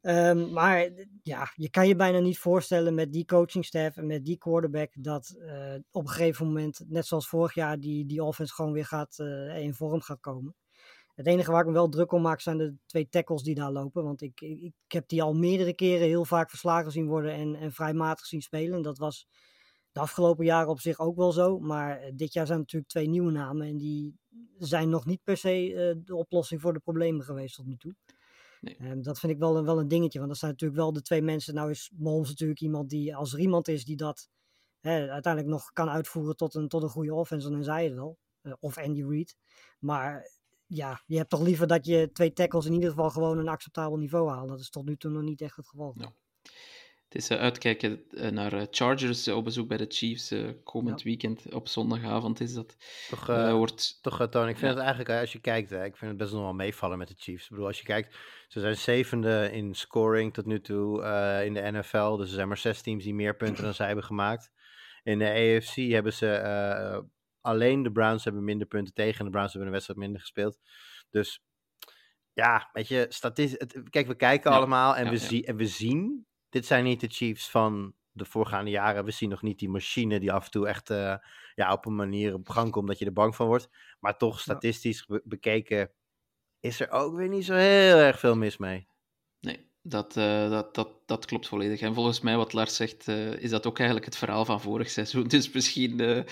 Ehm, maar ja, je kan je bijna niet voorstellen met die coachingstaff en met die quarterback dat eh, op een gegeven moment, net zoals vorig jaar, die, die offense gewoon weer gaat, eh, in vorm gaat komen. Het enige waar ik me wel druk om maak zijn de twee tackles die daar lopen. Want ik, ik, ik heb die al meerdere keren heel vaak verslagen zien worden en, en vrij matig zien spelen. Dat was de afgelopen jaren op zich ook wel zo. Maar eh, dit jaar zijn natuurlijk twee nieuwe namen. En die zijn nog niet per se eh, de oplossing voor de problemen geweest tot nu toe. Nee. Ehm, dat vind ik wel een, wel een dingetje. Want dat zijn natuurlijk wel de twee mensen. Nou is Mahomes natuurlijk iemand die, als er iemand is die dat hè, uiteindelijk nog kan uitvoeren tot een, tot een goede offense, dan is hij het wel. Eh, of Andy Reid. Maar ja, je hebt toch liever dat je twee tackles in ieder geval gewoon een acceptabel niveau halen. Dat is tot nu toe nog niet echt het geval. Ja. Het is eh, uitkijken eh, naar eh, Chargers op bezoek bij de Chiefs komend Ja. weekend. Op zondagavond is dat. Toch, eh, wordt... Toch, Tony, ik vind Ja. het eigenlijk, als je kijkt, hè, ik vind het best nog wel meevallen met de Chiefs. Ik bedoel, als je kijkt, ze zijn zevende in scoring tot nu toe in de NFL. Dus er zijn maar zes teams die meer punten dan zij hebben gemaakt. In de AFC hebben ze, alleen de Browns hebben minder punten tegen en de Browns hebben een wedstrijd minder gespeeld. Dus ja, weet je, statistisch, kijk, we kijken Ja, allemaal en, ja, we ja. Zien, en we zien, dit zijn niet de Chiefs van de voorgaande jaren. We zien nog niet die machine die af en toe echt eh, ja, op een manier op gang komt dat je er bang van wordt. Maar toch, statistisch be- bekeken, is er ook weer niet zo heel erg veel mis mee. Nee, dat, eh, dat, dat, dat klopt volledig. En volgens mij, wat Lars zegt, eh, is dat ook eigenlijk het verhaal van vorig seizoen. Dus misschien eh,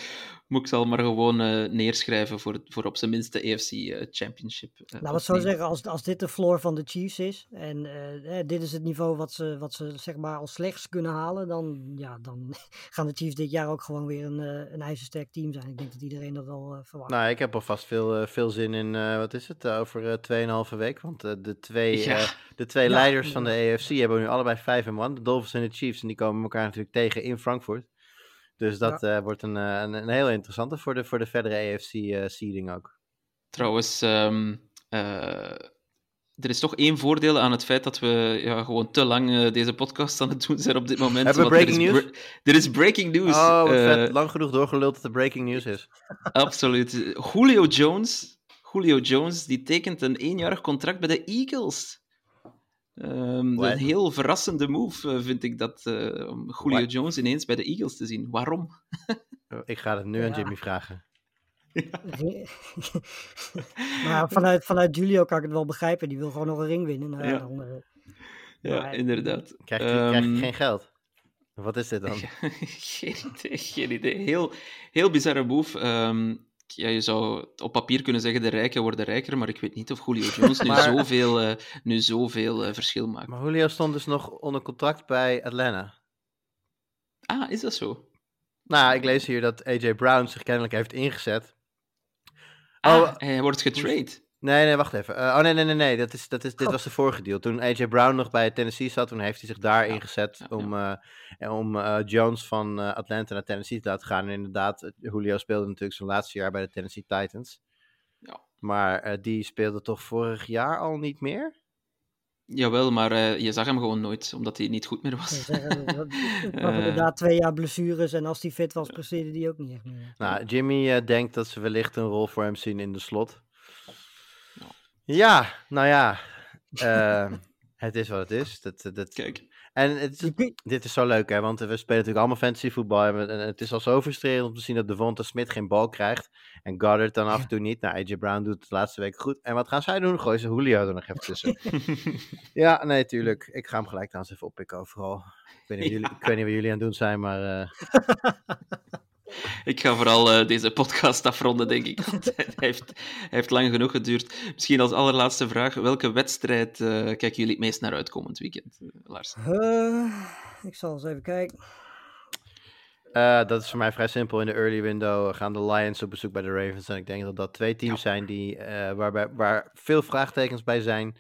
moet ik ze al maar gewoon eh, neerschrijven voor, voor op zijn minst de AFC eh, Championship. eh, Laten we het zo opnemen. zeggen, als, als dit de floor van de Chiefs is en dit is het niveau wat ze, wat ze zeg maar als slechts kunnen halen, dan, ja, dan gaan de Chiefs dit jaar ook gewoon weer een, een ijzersterk team zijn. Ik denk dat iedereen dat wel eh, verwacht. Nou, ik heb alvast veel, veel zin in, eh, wat is het, over eh, 2,5 week. Want de twee, Ja. de twee Ja, leiders van de. AFC hebben nu allebei 5 en 1. De Dolphins en de Chiefs. En die komen elkaar natuurlijk tegen in Frankfurt. Dus dat eh, wordt een, eh, een, een heel interessante voor de, voor de verdere AFC-seeding ook. Trouwens, ehm, eh, er is toch één voordeel aan het feit dat we ja, gewoon te lang eh, deze podcast aan het doen zijn op dit moment. Hebben we er breaking is news? er is breaking news. Oh, wat eh, vet. Lang genoeg doorgeluld dat er breaking news is. Absoluut. Julio Jones, Julio Jones die tekent een eenjarig contract bij de Eagles. Ehm, een heel verrassende move eh, vind ik dat, eh, om Julio What? Jones ineens bij de Eagles te zien. Waarom? Ik ga het nu aan. Jimmy vragen. maar vanuit, vanuit Julio kan ik het wel begrijpen, die wil gewoon nog een ring winnen. Nou, ja, Ja. dan, Ja, Maar- inderdaad. Krijg je, krijg je Ehm, geen geld? Wat is dit dan? geen idee, geen idee. Heel, heel bizarre move. Ehm, ja, je zou op papier kunnen zeggen de rijken worden rijker, maar ik weet niet of Julio Jones nu Maar- zoveel, eh, nu zoveel eh, verschil maakt. Maar Julio stond dus nog onder contract bij Atlanta. Ah, is dat zo? Nou, ik lees hier dat AJ Brown zich kennelijk heeft ingezet. Ah, Oh, hij wordt getrade. Nee, nee, wacht even. Eh, oh, nee, nee, nee, nee. Dat is, dat is, dit was de vorige deal. Toen AJ Brown nog bij Tennessee zat, toen heeft hij zich daar Ja, ingezet ja, om, eh, om eh, Jones van eh, Atlanta naar Tennessee te laten gaan. En inderdaad, Julio speelde natuurlijk zijn laatste jaar bij de Tennessee Titans. Ja. Maar eh, die speelde toch vorig jaar al niet meer? Jawel, maar eh, je zag hem gewoon nooit, omdat hij niet goed meer was. Eh. inderdaad twee jaar blessures en als die fit was, presteerde die ook niet echt meer. Nou, Jimmy eh, denkt dat ze wellicht een rol voor hem zien in de slot. Ja, nou ja. eh, het is wat het is. Dat, dat, Kijk. En het is- dit is zo leuk, hè? Want we spelen natuurlijk allemaal fantasy voetbal. En het is al zo frustrerend om te zien dat Devonta Smith geen bal krijgt. En Goddard dan af en toe niet. Nou, AJ Brown doet het de laatste week goed. En wat gaan zij doen? Gooien ze Julio er nog even tussen. ja, nee, tuurlijk. Ik ga hem gelijk trouwens even oppikken overal. Ik weet niet, wat jullie, ik weet niet wat jullie aan het doen zijn, maar... eh, Ik ga vooral eh, deze podcast afronden, denk ik. Want hij heeft, hij heeft lang genoeg geduurd. Misschien als allerlaatste vraag: welke wedstrijd eh, kijken jullie het meest naar uit komend weekend, eh, Lars? Eh, ik zal eens even kijken. Eh, dat is voor mij vrij simpel. In de early window gaan de Lions op bezoek bij de Ravens. En ik denk dat dat twee teams zijn die, eh, waarbij, waar veel vraagtekens bij zijn.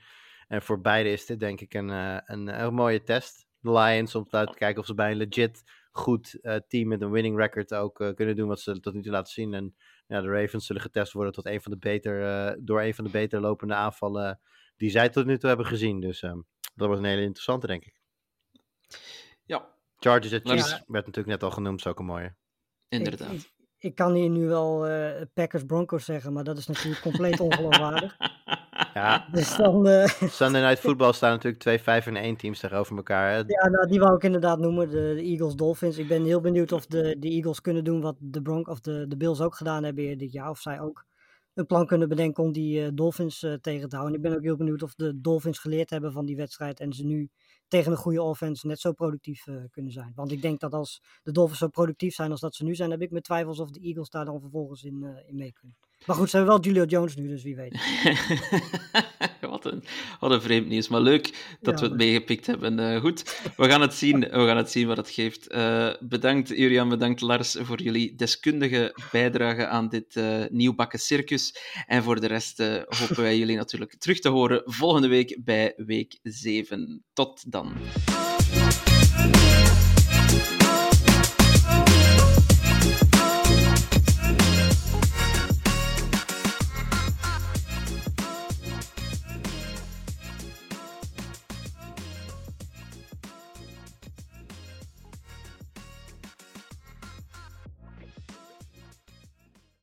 En voor beide is dit denk ik een, eh, een, een mooie test. De Lions om te kijken of ze bij een legit goed eh, team met een winning record ook eh, kunnen doen wat ze tot nu toe laten zien. En ja, de Ravens zullen getest worden tot een van de beter, eh, door een van de beter lopende aanvallen die zij tot nu toe hebben gezien. Dus ehm, dat was een hele interessante, denk ik. Ja, Chargers at Chiefs werd natuurlijk net al genoemd, is ook een mooie. inderdaad. Ik, ik, ik kan hier nu wel eh, Packers Broncos zeggen, maar dat is natuurlijk compleet ongeloofwaardig. Ja, Dus dan, eh, Sunday Night Football staan natuurlijk twee 5 en 1 teams tegenover elkaar. Hè? ja, nou, die wou ik inderdaad noemen, de, de Eagles Dolphins. Ik ben heel benieuwd of de, de Eagles kunnen doen wat de, Bronc of de, de Bills ook gedaan hebben dit jaar. Of zij ook een plan kunnen bedenken om die eh, Dolphins eh, tegen te houden. En ik ben ook heel benieuwd of de Dolphins geleerd hebben van die wedstrijd en ze nu tegen een goede offense net zo productief kunnen zijn. Want ik denk dat als de Dolphins zo productief zijn als dat ze nu zijn, heb ik mijn twijfels of de Eagles daar dan vervolgens in, in mee kunnen. Maar goed, ze hebben wel Julio Jones nu, dus wie weet. wat, een, wat een vreemd nieuws. Maar leuk dat Ja, we het meegepikt hebben. Eh, goed, we gaan het zien, we gaan het zien wat het geeft. Eh, bedankt Julian, bedankt Lars voor jullie deskundige bijdrage aan dit eh, nieuwbakken circus. En voor de rest hopen wij jullie natuurlijk terug te horen volgende week bij week 7. Tot dan.